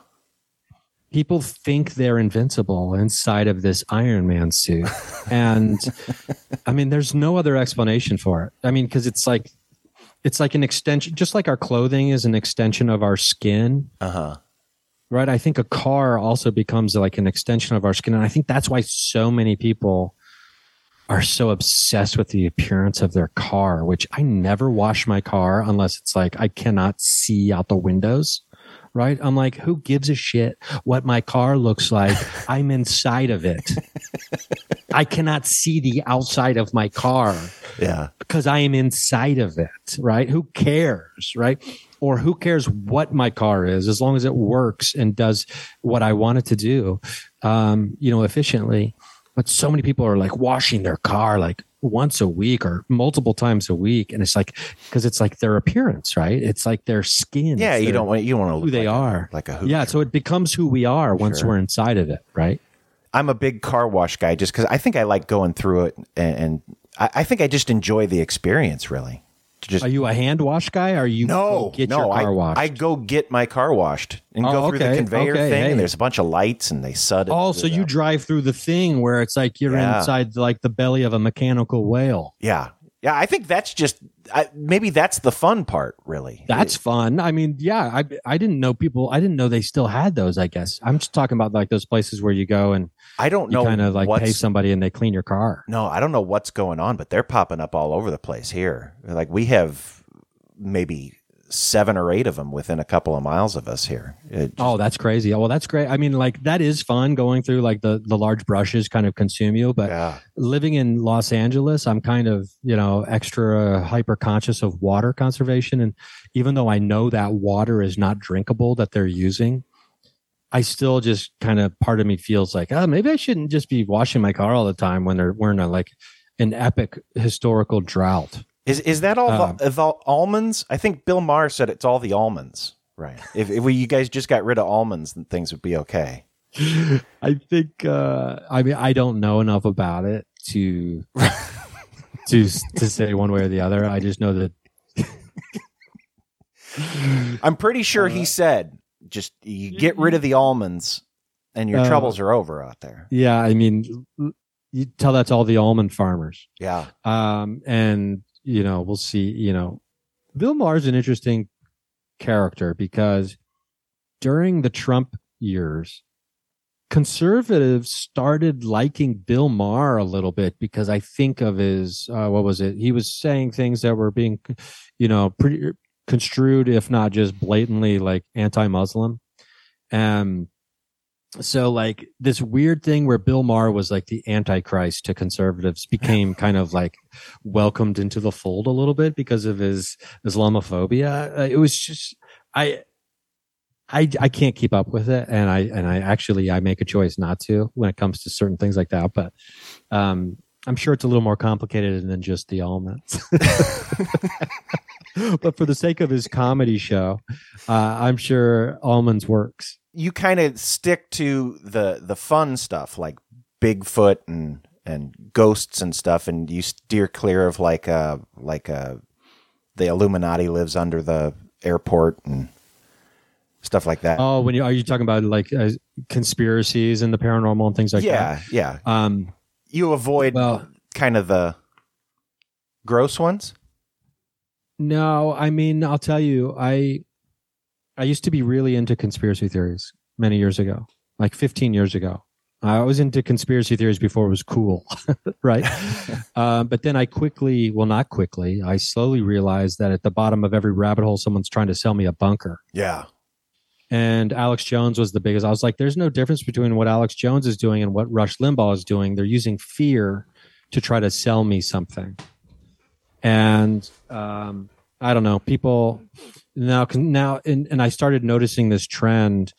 O: People think they're invincible inside of this Iron Man suit. And I mean there's no other explanation for it. I mean cuz it's like it's like an extension just like our clothing is an extension of our skin.
B: Uh-huh.
O: Right? I think a car also becomes like an extension of our skin and I think that's why so many people are so obsessed with the appearance of their car, which I never wash my car unless it's like I cannot see out the windows. Right? I'm like, who gives a shit what my car looks like? I'm inside of it. I cannot see the outside of my car
B: Yeah.
O: because I am inside of it, right? Who cares, right? Or who cares what my car is as long as it works and does what I want it to do, um, you know, efficiently. But so many people are like washing their car like once a week or multiple times a week, and it's like because it's like their appearance, right? It's like their skin.
B: Yeah, you
O: their-
B: don't want you want to
O: who they
B: like
O: are.
B: A, like a
O: yeah, so it becomes who we are once
B: Sure.
O: we're inside of it, right?
B: I'm a big car wash guy just because I think I like going through it, and, and I, I think I just enjoy the experience. Really, just
O: Are you a hand wash guy? Are you
B: no,
O: get
B: no.
O: your car
B: I,
O: washed?
B: I go get my car washed and
O: Oh,
B: go through the conveyor
O: okay,
B: thing,
O: hey.
B: and there's a bunch of lights, and they sud. it
O: Oh, so you drive through the thing where it's like you're
B: Yeah.
O: inside like the belly of a mechanical whale.
B: yeah, Yeah, I think that's just I, maybe that's the fun part, really.
O: That's fun. I mean, yeah, I I didn't know people. I didn't know they still had those. I guess I'm just talking about like those places where you go and
B: I don't know.
O: you
B: know
O: kind of like pay somebody and they clean your car.
B: No, I don't know what's going on, but they're popping up all over the place here. Like we have maybe seven or eight of them within a couple of miles of us here. It-
O: Oh, that's crazy. Oh, well, that's great. I mean, like that is fun going through like the the large brushes kind of consume you, but living in Los Angeles, I'm kind of, you know, extra hyper conscious of water conservation and even though I know that water is not drinkable that they're using, I still just kind of part of me feels like, oh, maybe I shouldn't just be washing my car all the time when they're we're in a like an epic historical drought.
B: Is is that all
O: Um,
B: the, the almonds? I think Bill Maher said it's all the almonds. Right. If, if we, you guys just got rid of almonds, then things would be okay.
O: I think uh I mean I don't know enough about it to to to say one way or the other. I just know that
B: I'm pretty sure he said just you get rid of the almonds and your
O: Uh,
B: troubles are over out there.
O: yeah, I mean you tell that to all the almond farmers.
B: Yeah.
O: Um and you know, we'll see, you know, Bill Maher's an interesting character because during the Trump years conservatives started liking Bill Maher a little bit because I think of his uh, what was it? He was saying things that were being, you know, pretty construed, if not just blatantly like anti-Muslim, and so like this weird thing where Bill Maher was like the antichrist to conservatives became kind of like welcomed into the fold a little bit because of his Islamophobia. Uh, It was just I. I, I can't keep up with it and I and I actually I make a choice not to when it comes to certain things like that but um I'm sure it's a little more complicated than just the almonds but for the sake of his comedy show uh, I'm sure almonds works
B: You kind of stick to the the fun stuff like Bigfoot and and ghosts and stuff, and you steer clear of like uh like uh the Illuminati lives under the airport and stuff like that.
O: Oh, when you are you talking about like uh, conspiracies and the paranormal and things like
B: yeah,
O: that?
B: Yeah, yeah.
O: Um,
B: you avoid kind of the gross ones.
O: No, I mean, I'll tell you, I I used to be really into conspiracy theories many years ago, like 15 years ago. I was into conspiracy theories before it was cool, right? uh, but then I quickly, well, not quickly, I slowly realized that at the bottom of every rabbit hole, someone's trying to sell me a bunker.
B: Yeah.
O: And Alex Jones was the biggest. I was like, there's no difference between what Alex Jones is doing and what Rush Limbaugh is doing. They're using fear to try to sell me something. And um, I don't know, people now, now, and, and I started noticing this trend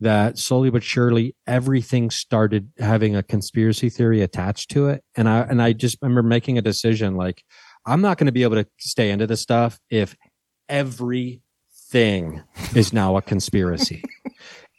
O: that slowly but surely everything started having a conspiracy theory attached to it. And I, and I just remember making a decision like, I'm not going to be able to stay into this stuff if everything is now a conspiracy.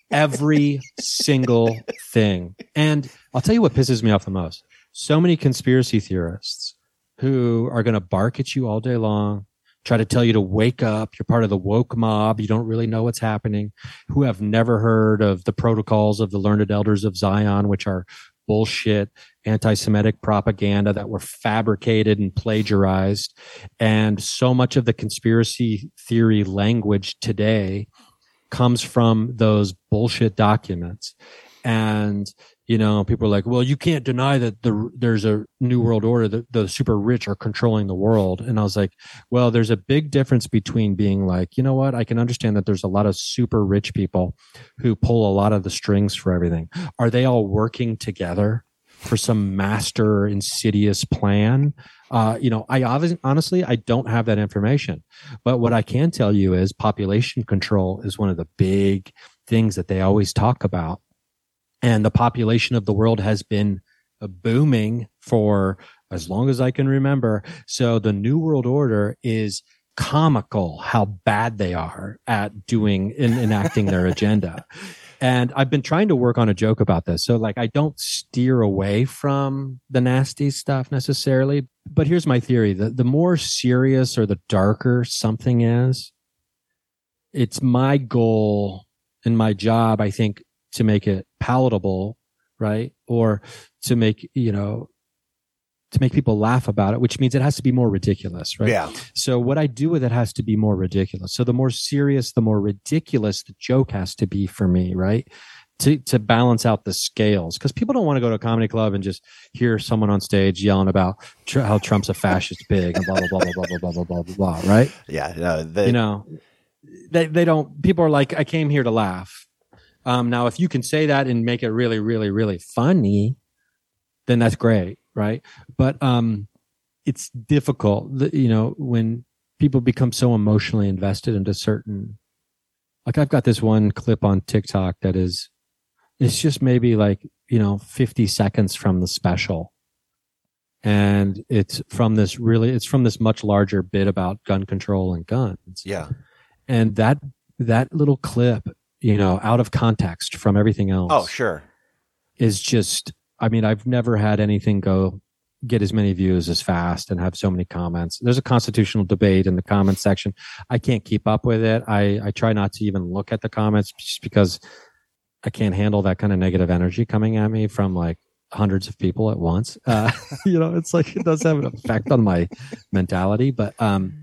O: Every single thing. And I'll tell you what pisses me off the most. So many conspiracy theorists who are going to bark at you all day long, try to tell you to wake up. You're part of the woke mob. You don't really know what's happening. Who have never heard of the protocols of the learned elders of Zion, which are bullshit anti-Semitic propaganda that were fabricated and plagiarized. And so much of the conspiracy theory language today comes from those bullshit documents. And you know, people are like, well, you can't deny that the, there's a new world order, that the super rich are controlling the world. And I was like, well, there's a big difference between being like, you know what? I can understand that there's a lot of super rich people who pull a lot of the strings for everything. Are they all working together for some master insidious plan? Uh, you know, I obviously, honestly, I don't have that information, but what I can tell you is population control is one of the big things that they always talk about and the population of the world has been uh, booming for as long as I can remember. So the New World Order is comical how bad they are at doing in enacting their agenda. And I've been trying to work on a joke about this. So like I don't steer away from the nasty stuff necessarily, but here's my theory. The the more serious or the darker something is, it's my goal and my job, I think, to make it palatable, right? Or to make, you know, to make people laugh about it, which means it has to be more ridiculous, right?
B: Yeah.
O: So what I do with it has to be more ridiculous. So the more serious, the more ridiculous the joke has to be for me, right? To to balance out the scales, because people don't want to go to a comedy club and just hear someone on stage yelling about tr- how Trump's a fascist pig and blah blah blah blah blah blah blah blah blah blah, right?
B: Yeah, no, they,
O: you know, they they don't. People are like, I came here to laugh. Um, now, if you can say that and make it really, really, really funny, then that's great, right? But um, it's difficult, you know, when people become so emotionally invested into certain. Like I've got this one clip on TikTok that is, it's just maybe like you know fifty seconds from the special, and it's from this really, it's from this much larger bit about gun control and guns
B: yeah.
O: and that that little clip you know out of context from everything else
B: Oh, sure.
O: is just i mean i've never had anything go get as many views as fast and have so many comments. There's a constitutional debate in the comments section. I can't keep up with it. I i try not to even look at the comments just because i can't handle that kind of negative energy coming at me from like hundreds of people at once. Uh, you know it's like it does have an effect on my mentality but um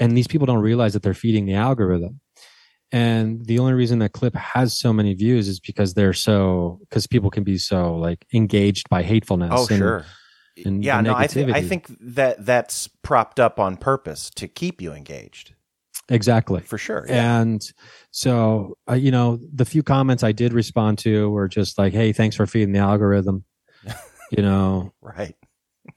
O: and these people don't realize that they're feeding the algorithm and the only reason that clip has so many views is because they're so because people can be so like engaged by hatefulness
B: Oh,
O: and,
B: sure.
O: and
B: Yeah, no, I think I think that that's propped up on purpose to keep you engaged.
O: exactly
B: For sure. Yeah.
O: and so uh, you know the few comments i did respond to were just like hey thanks for feeding the algorithm you know
B: right.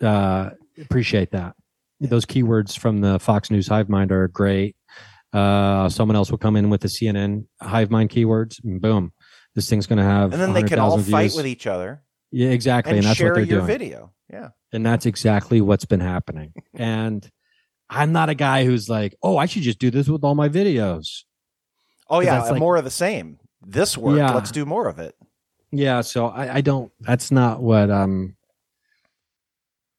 O: uh appreciate that those keywords from the fox news hive mind are great uh someone else will come in with the cnn hive mind keywords and boom this thing's going to have
B: And then they can all
O: 100,000
B: fight
O: views.
B: with each other
O: yeah exactly
B: and,
O: and, that's
B: share
O: what they're
B: your
O: doing
B: video. Yeah.
O: and that's exactly what's been happening and i'm not a guy who's like oh i should just do this with all my videos
B: Oh yeah,
O: like-
B: more of the same. This worked.
O: Yeah.
B: Let's do more of it.
O: yeah so i, I don't that's not what um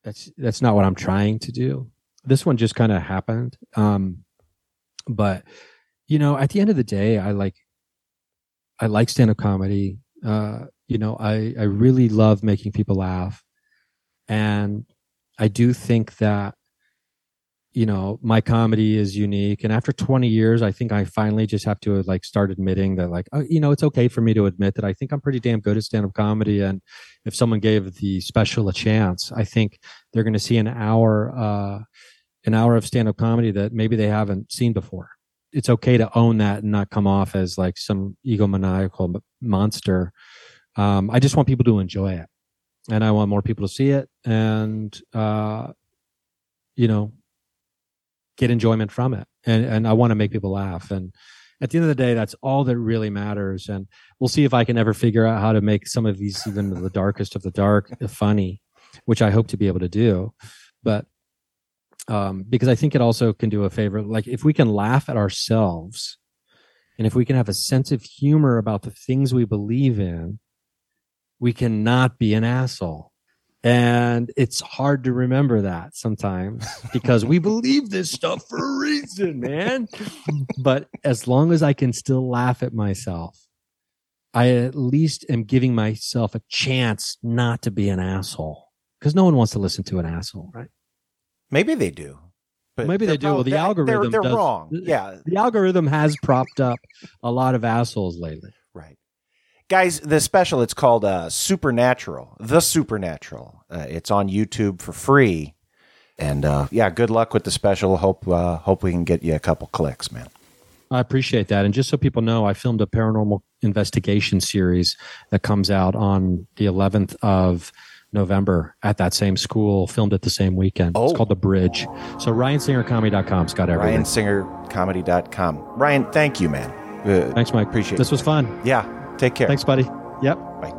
O: that's that's not what i'm trying to do this one just kind of happened um but you know at the end of the day i like i like stand-up comedy. Uh you know i i really love making people laugh. And i do think that you know my comedy is unique. And after 20 years i think i finally just have to like start admitting that like oh, you know it's okay for me to admit that i think i'm pretty damn good at stand-up comedy. And if someone gave the special a chance i think they're going to see an hour uh an hour of stand-up comedy that maybe they haven't seen before. It's okay to own that and not come off as like some egomaniacal monster. Um i just want people to enjoy it. And i want more people to see it and uh you know get enjoyment from it. And and i want to make people laugh. And at the end of the day that's all that really matters. And we'll see if i can ever figure out how to make some of these even the darkest of the dark funny which i hope to be able to do. But um because i think it also can do a favor like if we can laugh at ourselves and if we can have a sense of humor about the things we believe in we cannot be an asshole and it's hard to remember that sometimes because we believe this stuff for a reason, man. But as long as I can still laugh at myself, I at least am giving myself a chance not to be an asshole. Because no one wants to listen to an asshole, right?
B: Maybe they do. But
O: Maybe they do. Well, the
B: they're-
O: algorithm
B: They're, they're
O: does-
B: wrong. Yeah.
O: The algorithm has propped up a lot of assholes lately.
B: Right. Guys, the special it's called uh, Supernatural. The Supernatural. Uh, it's on YouTube for free. And uh, yeah, good luck with the special. Hope uh, hope we can get you a couple clicks, man.
O: I appreciate that. And just so people know, I filmed a paranormal investigation series that comes out on the 11th of November at that same school, filmed it the same weekend. It's called The Bridge. So RyanSingerComedy.com's got everything.
B: RyanSingerComedy.com. Ryan, thank you, man. Uh,
O: Thanks, Mike.
B: Appreciate
O: This
B: it.
O: was fun.
B: Yeah. Take care.
O: Thanks, buddy. Yep.
B: Bye.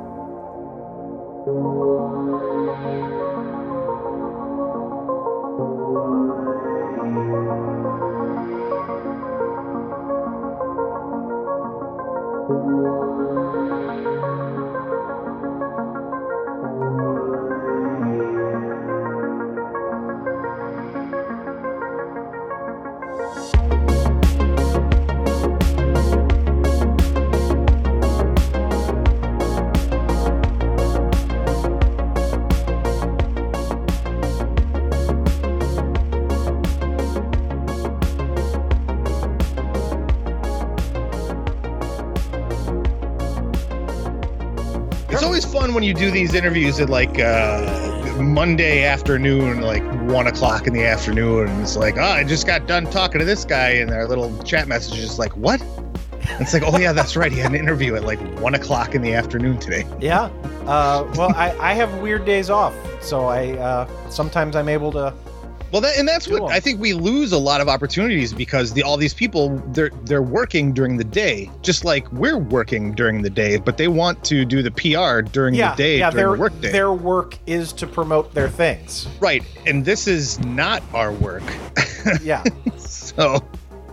A: These interviews at like uh, Monday afternoon, like one o'clock in the afternoon, and it's like, oh, I just got done talking to this guy, and their little chat message is like, what? It's like, oh yeah, that's right. He had an interview at like one o'clock in the afternoon today.
B: Yeah. Uh, well, I, I have weird days off, so I uh, sometimes I'm able to.
A: Well, that, and that's what I think we lose a lot of opportunities because the, all these people they're they're working during the day, just like we're working during the day, but they want to do the PR during
B: Yeah,
A: the day
B: yeah.
A: during
B: Their
A: the work day.
B: their work is to promote their things.
A: Right, and this is not our work.
B: Yeah.
A: so.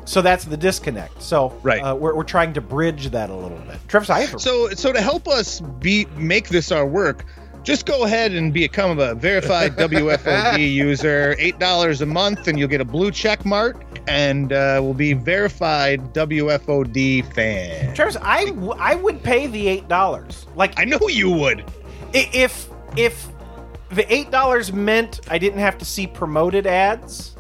B: So that's the disconnect. So
A: Right.
B: uh, we're, we're trying to bridge that a little bit. Travis, I have a
A: So so to help us be make this our work, just go ahead and become a verified WFOD user. Eight dollars a month, and you'll get a blue check mark, and uh, we'll be verified WFOD fan.
B: Travis, I, w- I would pay the eight dollars. Like
A: I know you would.
B: If if the eight dollars meant I didn't have to see promoted ads,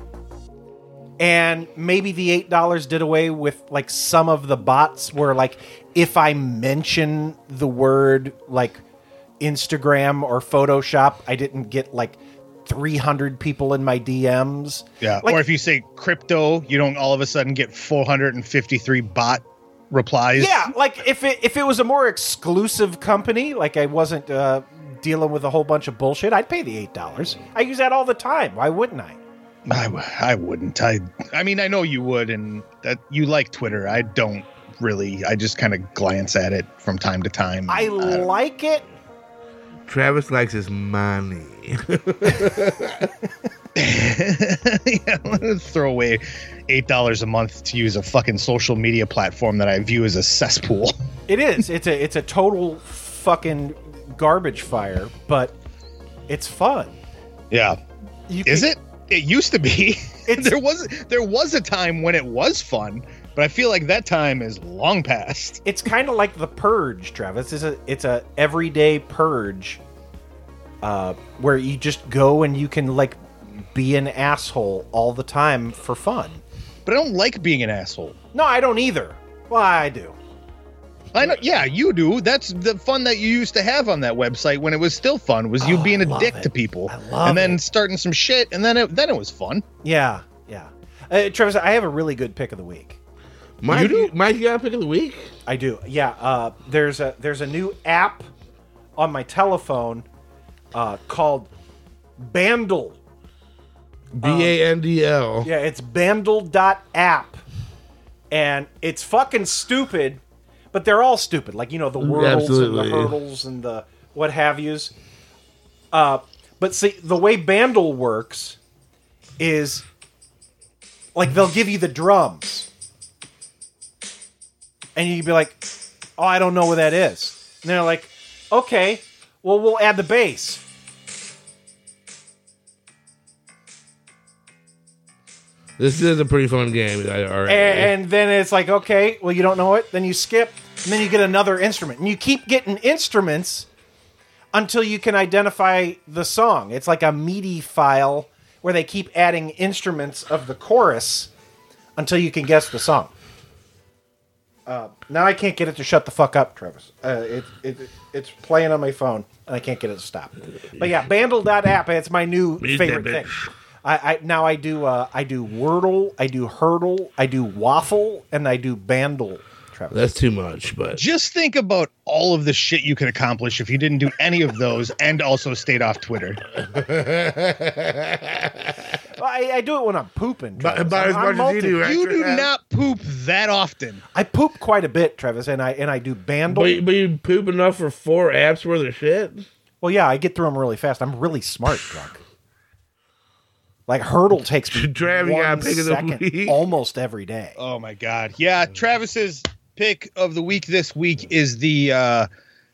B: and maybe the eight dollars did away with like some of the bots where like if I mention the word like Instagram or Photoshop, I didn't get like three hundred people in my DMs.
A: Yeah.
B: Like-
A: or if you say crypto, you don't all of a sudden get 453 bot replies.
B: Yeah, like if it if it was a more exclusive company, like I wasn't uh, dealing with a whole bunch of bullshit, I'd pay the eight dollars. I use that all the time. Why wouldn't I?
A: I, I wouldn't. I I mean, I know you would, and that you like Twitter. I don't really. I just kind of glance at it from time to time.
B: I like it.
G: Travis likes his money.
A: yeah, let's throw away eight dollars a month to use a fucking social media platform that I view as a cesspool.
B: It is. It's a it's a total fucking garbage fire, but it's fun.
A: Yeah.
B: You
A: Is
B: can-
A: it? It used to be. there was there was a time when it was fun, but I feel like that time is long past.
B: It's kind of like the purge, Travis. It's a it's a everyday purge, uh, where you just go and you can like be an asshole all the time for fun.
A: But I don't like being an asshole.
B: No, I don't either. Well, I do.
A: I know. Yeah, you do. That's the fun that you used to have on that website when it was still fun. Was you being a dick to people,
B: love
A: and then starting some shit, and then it, then it was fun.
B: Yeah, yeah. Uh, Travis, I have a really good pick of the week.
G: Mike, you Mike, you got a pick of the week?
B: I do. Yeah. Uh, there's a there's a new app on my telephone uh, called Bandle.
G: B A N D L.
B: Yeah, it's Bandle.app, and it's fucking stupid, but they're all stupid. Like you know the worlds
G: Absolutely.
B: and the hurdles and the what have yous. Uh, but see, the way Bandle works is like they'll give you the drums, and you'd be like, "Oh, I don't know what that is." And they're like, "Okay, well, we'll add the bass."
G: This is a pretty fun game. I- All right.
B: And, and then it's like, okay, well, you don't know it. Then you skip, and then you get another instrument, and you keep getting instruments until you can identify the song. It's like a MIDI file where they keep adding instruments of the chorus until you can guess the song. Uh, now I can't get it to shut the fuck up, Travis. Uh, it, it, it's playing on my phone, and I can't get it to stop. But yeah, Bandle.app, it's my new favorite thing. I, I now I do uh, I do Wordle, I do Hurdle, I do Waffle, and I do Bandle. Travis.
G: That's too much, but
A: Just think about all of the shit you could accomplish if you didn't do any of those and also stayed off Twitter.
B: Well, I, I do it when I'm pooping.
G: About-
B: Travis.
G: about as
B: I'm- I'm
G: much as you do.
A: You do
G: Yeah.
A: not poop that often.
B: I poop quite a bit, Travis, and I and I do Bandle.
G: but, you- but you poop enough for four apps worth of shit.
B: Well, yeah, I get through them really fast. I'm really smart, drunk. Like Hurdle takes me
G: Trav, you
B: one
G: got a of the week?
B: almost every day.
A: Oh my god. Yeah, Travis's pick of the week this week is the uh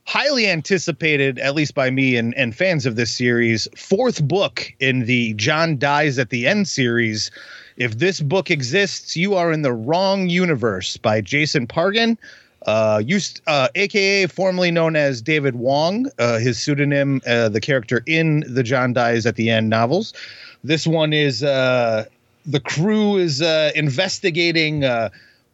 A: highly anticipated, at least by me and, and fans of this series, fourth book in the John Dies at the End series. If this book exists, you are in the wrong universe by Jason Pargin. Uh, used, uh, aka formerly known as David Wong, uh, his pseudonym, uh, the character in the John Dies at the End novels. This one is uh, the crew is uh, investigating uh,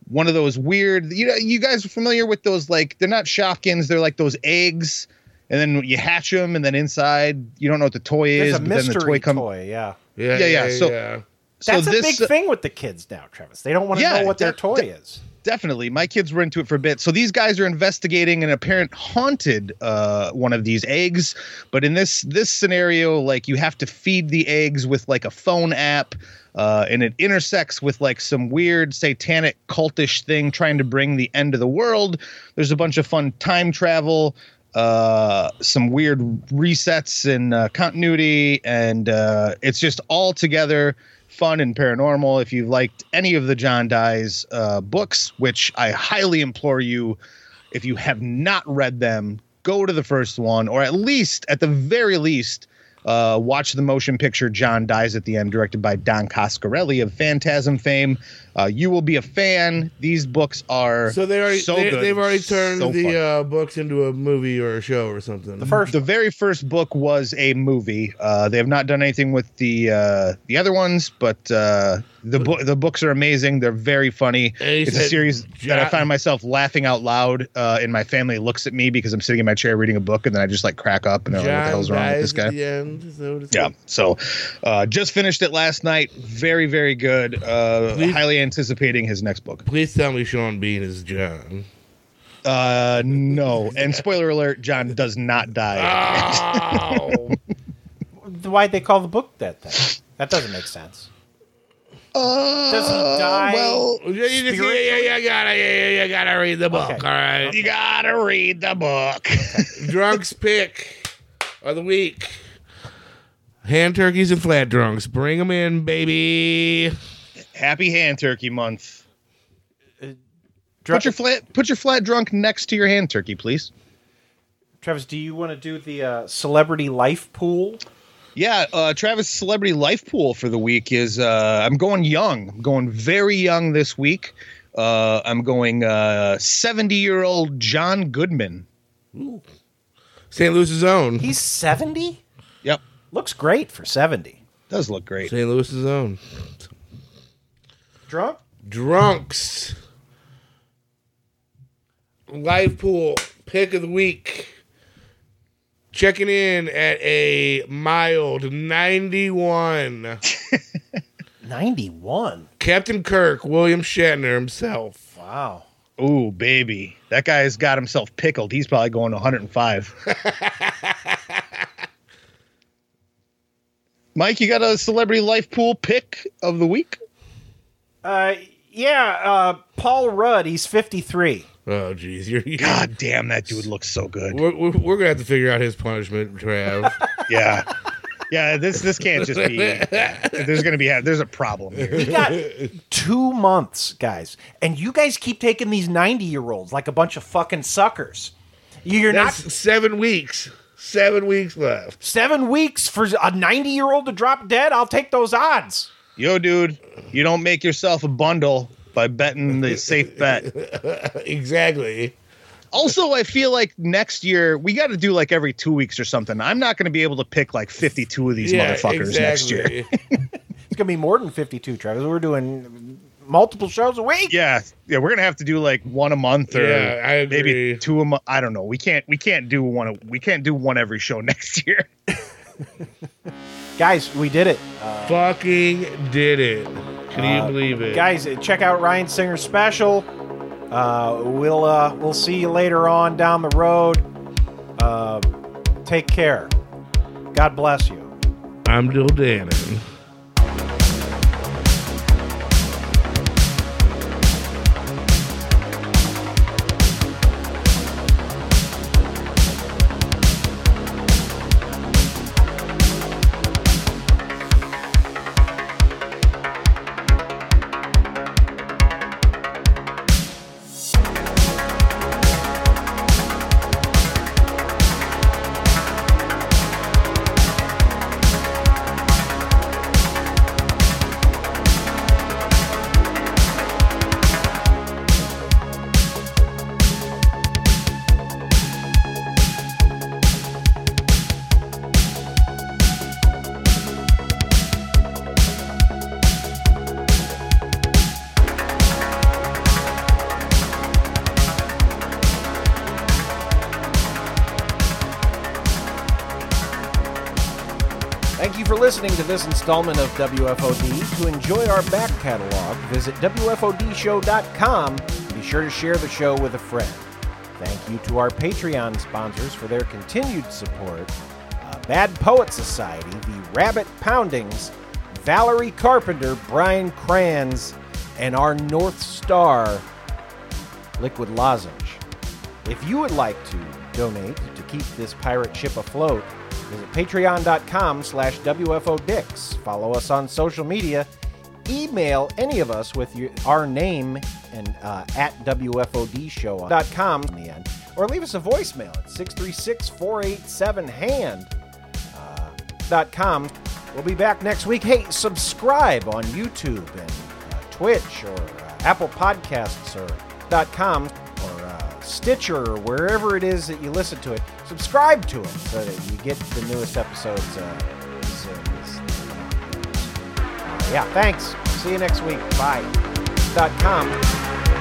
A: one of those weird. You know, you guys are familiar with those? Like they're not Shopkins. They're like those eggs and then you hatch them, and then inside you don't know what the toy
B: There's
A: is,
B: a
A: but then the
B: mystery
A: toy comes.
B: toy, yeah.
G: Yeah,
A: yeah, yeah.
G: yeah,
A: So,
G: yeah.
A: so
B: That's
A: this,
B: a big uh, thing with the kids now, Travis. They don't want to
A: Yeah,
B: know what their
A: de-
B: toy
A: de-
B: is.
A: Definitely. My kids were into it for a bit. So these guys are investigating an apparent haunted uh, one of these eggs. But in this this scenario, like you have to feed the eggs with like a phone app. Uh, and it intersects with like some weird satanic cultish thing trying to bring the end of the world. There's a bunch of fun time travel, uh, some weird resets and uh, continuity, and uh, it's just all together fun and paranormal. If you've liked any of the John Dies uh, books, which I highly implore you, if you have not read them, go to the first one, or at least, at the very least, uh, watch the motion picture John Dies at the End, directed by Don Coscarelli of Phantasm fame. Uh, you will be a fan. These books are
G: So they already
A: so
G: they,
A: good,
G: they've already turned
A: so
G: the uh, books into a movie or a show or something.
A: The first, the very first book was a movie. Uh, they have not done anything with the uh, the other ones, but uh, the book the books are amazing. They're very funny.
G: And
A: It's a
G: said
A: series that I find myself laughing out loud. Uh, and my family looks at me because I'm sitting in my chair reading a book, and then I just like crack up and they're like, "What the hell's wrong with this guy?"
G: the end, so
A: Yeah.
G: speak.
A: So, uh, just finished it last night. Very, very good. Uh,
G: Please-
A: highly anticipating his next book.
G: Please tell me Sean Bean is John.
A: Uh, no. And spoiler alert: John does not die.
G: Oh.
B: Why'd they call the book that then? That doesn't make sense.
A: Uh,
B: Does he die?
A: well,
G: yeah, you just, yeah, yeah, yeah, gotta, yeah, yeah, you gotta read the book.
B: Okay.
G: All right,
A: You gotta read the book.
G: drunks pick of the week. Hand turkeys and flat drunks. Bring them in, baby.
A: Happy Hand Turkey Month. Put your flat put your flat drunk next to your hand turkey, please.
B: Travis, do you want to do the uh, celebrity life pool?
A: Yeah, uh, Travis celebrity life pool for the week is uh, I'm going young. I'm going very young this week. Uh, I'm going uh, 70 year old John Goodman.
G: St. Louis's own.
B: He's 70?
A: Yep.
B: Looks great for 70.
A: Does look great.
G: St. Louis's own.
B: Drunk?
G: Drunks. Live pool pick of the week. Checking in at a mild 91.
B: 91.
G: Captain Kirk, William Shatner himself.
B: Wow.
A: Ooh, baby. That guy's got himself pickled. He's probably going to 105. Mike, you got a celebrity life pool pick of the week?
B: Uh, yeah, uh, Paul Rudd, he's 53.
G: Oh, geez. You're, you're,
A: God damn, that dude looks so good.
G: we're, we're, we're going to have to figure out his punishment, Trav.
A: Yeah. Yeah, this this can't just be. There's going to be there's a problem here.
B: He got two months, guys. And you guys keep taking these 90 year olds like a bunch of fucking suckers. You're
G: That's
B: not
G: seven weeks. Seven weeks left.
B: seven weeks for a 90 year old to drop dead. I'll take those odds.
A: Yo, dude, you don't make yourself a bundle by betting the safe bet.
G: exactly.
A: Also, I feel like next year we got to do like every two weeks or something. I'm not going to be able to pick like 52 of these
G: Yeah,
A: motherfuckers next year.
B: It's going to be more than 52, Travis. We're doing multiple shows a week.
A: Yeah, yeah, we're gonna have to do like one a month or
G: Yeah,
A: maybe two a month. I don't know. We can't we can't do one. a- We can't do one every show next year.
B: Guys, we did it. Uh,
G: Fucking did it. Can you
B: Uh,
G: believe it?
B: Guys, check out Ryan Singer's special. Uh, we'll uh, we'll see you later on down the road. Uh, take care. God bless you.
G: I'm Dill Dannon.
B: Installment of WFOD. To enjoy our back catalog, visit WFODshow.com be sure to share the show with a friend. Thank you to our Patreon sponsors for their continued support uh, Bad Poet Society, the Rabbit Poundings, Valerie Carpenter, Brian Kranz, and our North Star, Liquid Lozenge. If you would like to donate to keep this pirate ship afloat, visit patreon.com slash WFODix. Follow us on social media. Email any of us with your, our name and uh, at WFODshow.com in the end. Or leave us a voicemail at 636 487 hand. Uh. We'll be back next week. Hey, subscribe on YouTube and uh, Twitch or uh, Apple Podcasts or .com Stitcher or wherever it is that you listen to it. Subscribe to it so that you get the newest episodes. Uh, soon uh, yeah, thanks. See you next week. Bye. .com.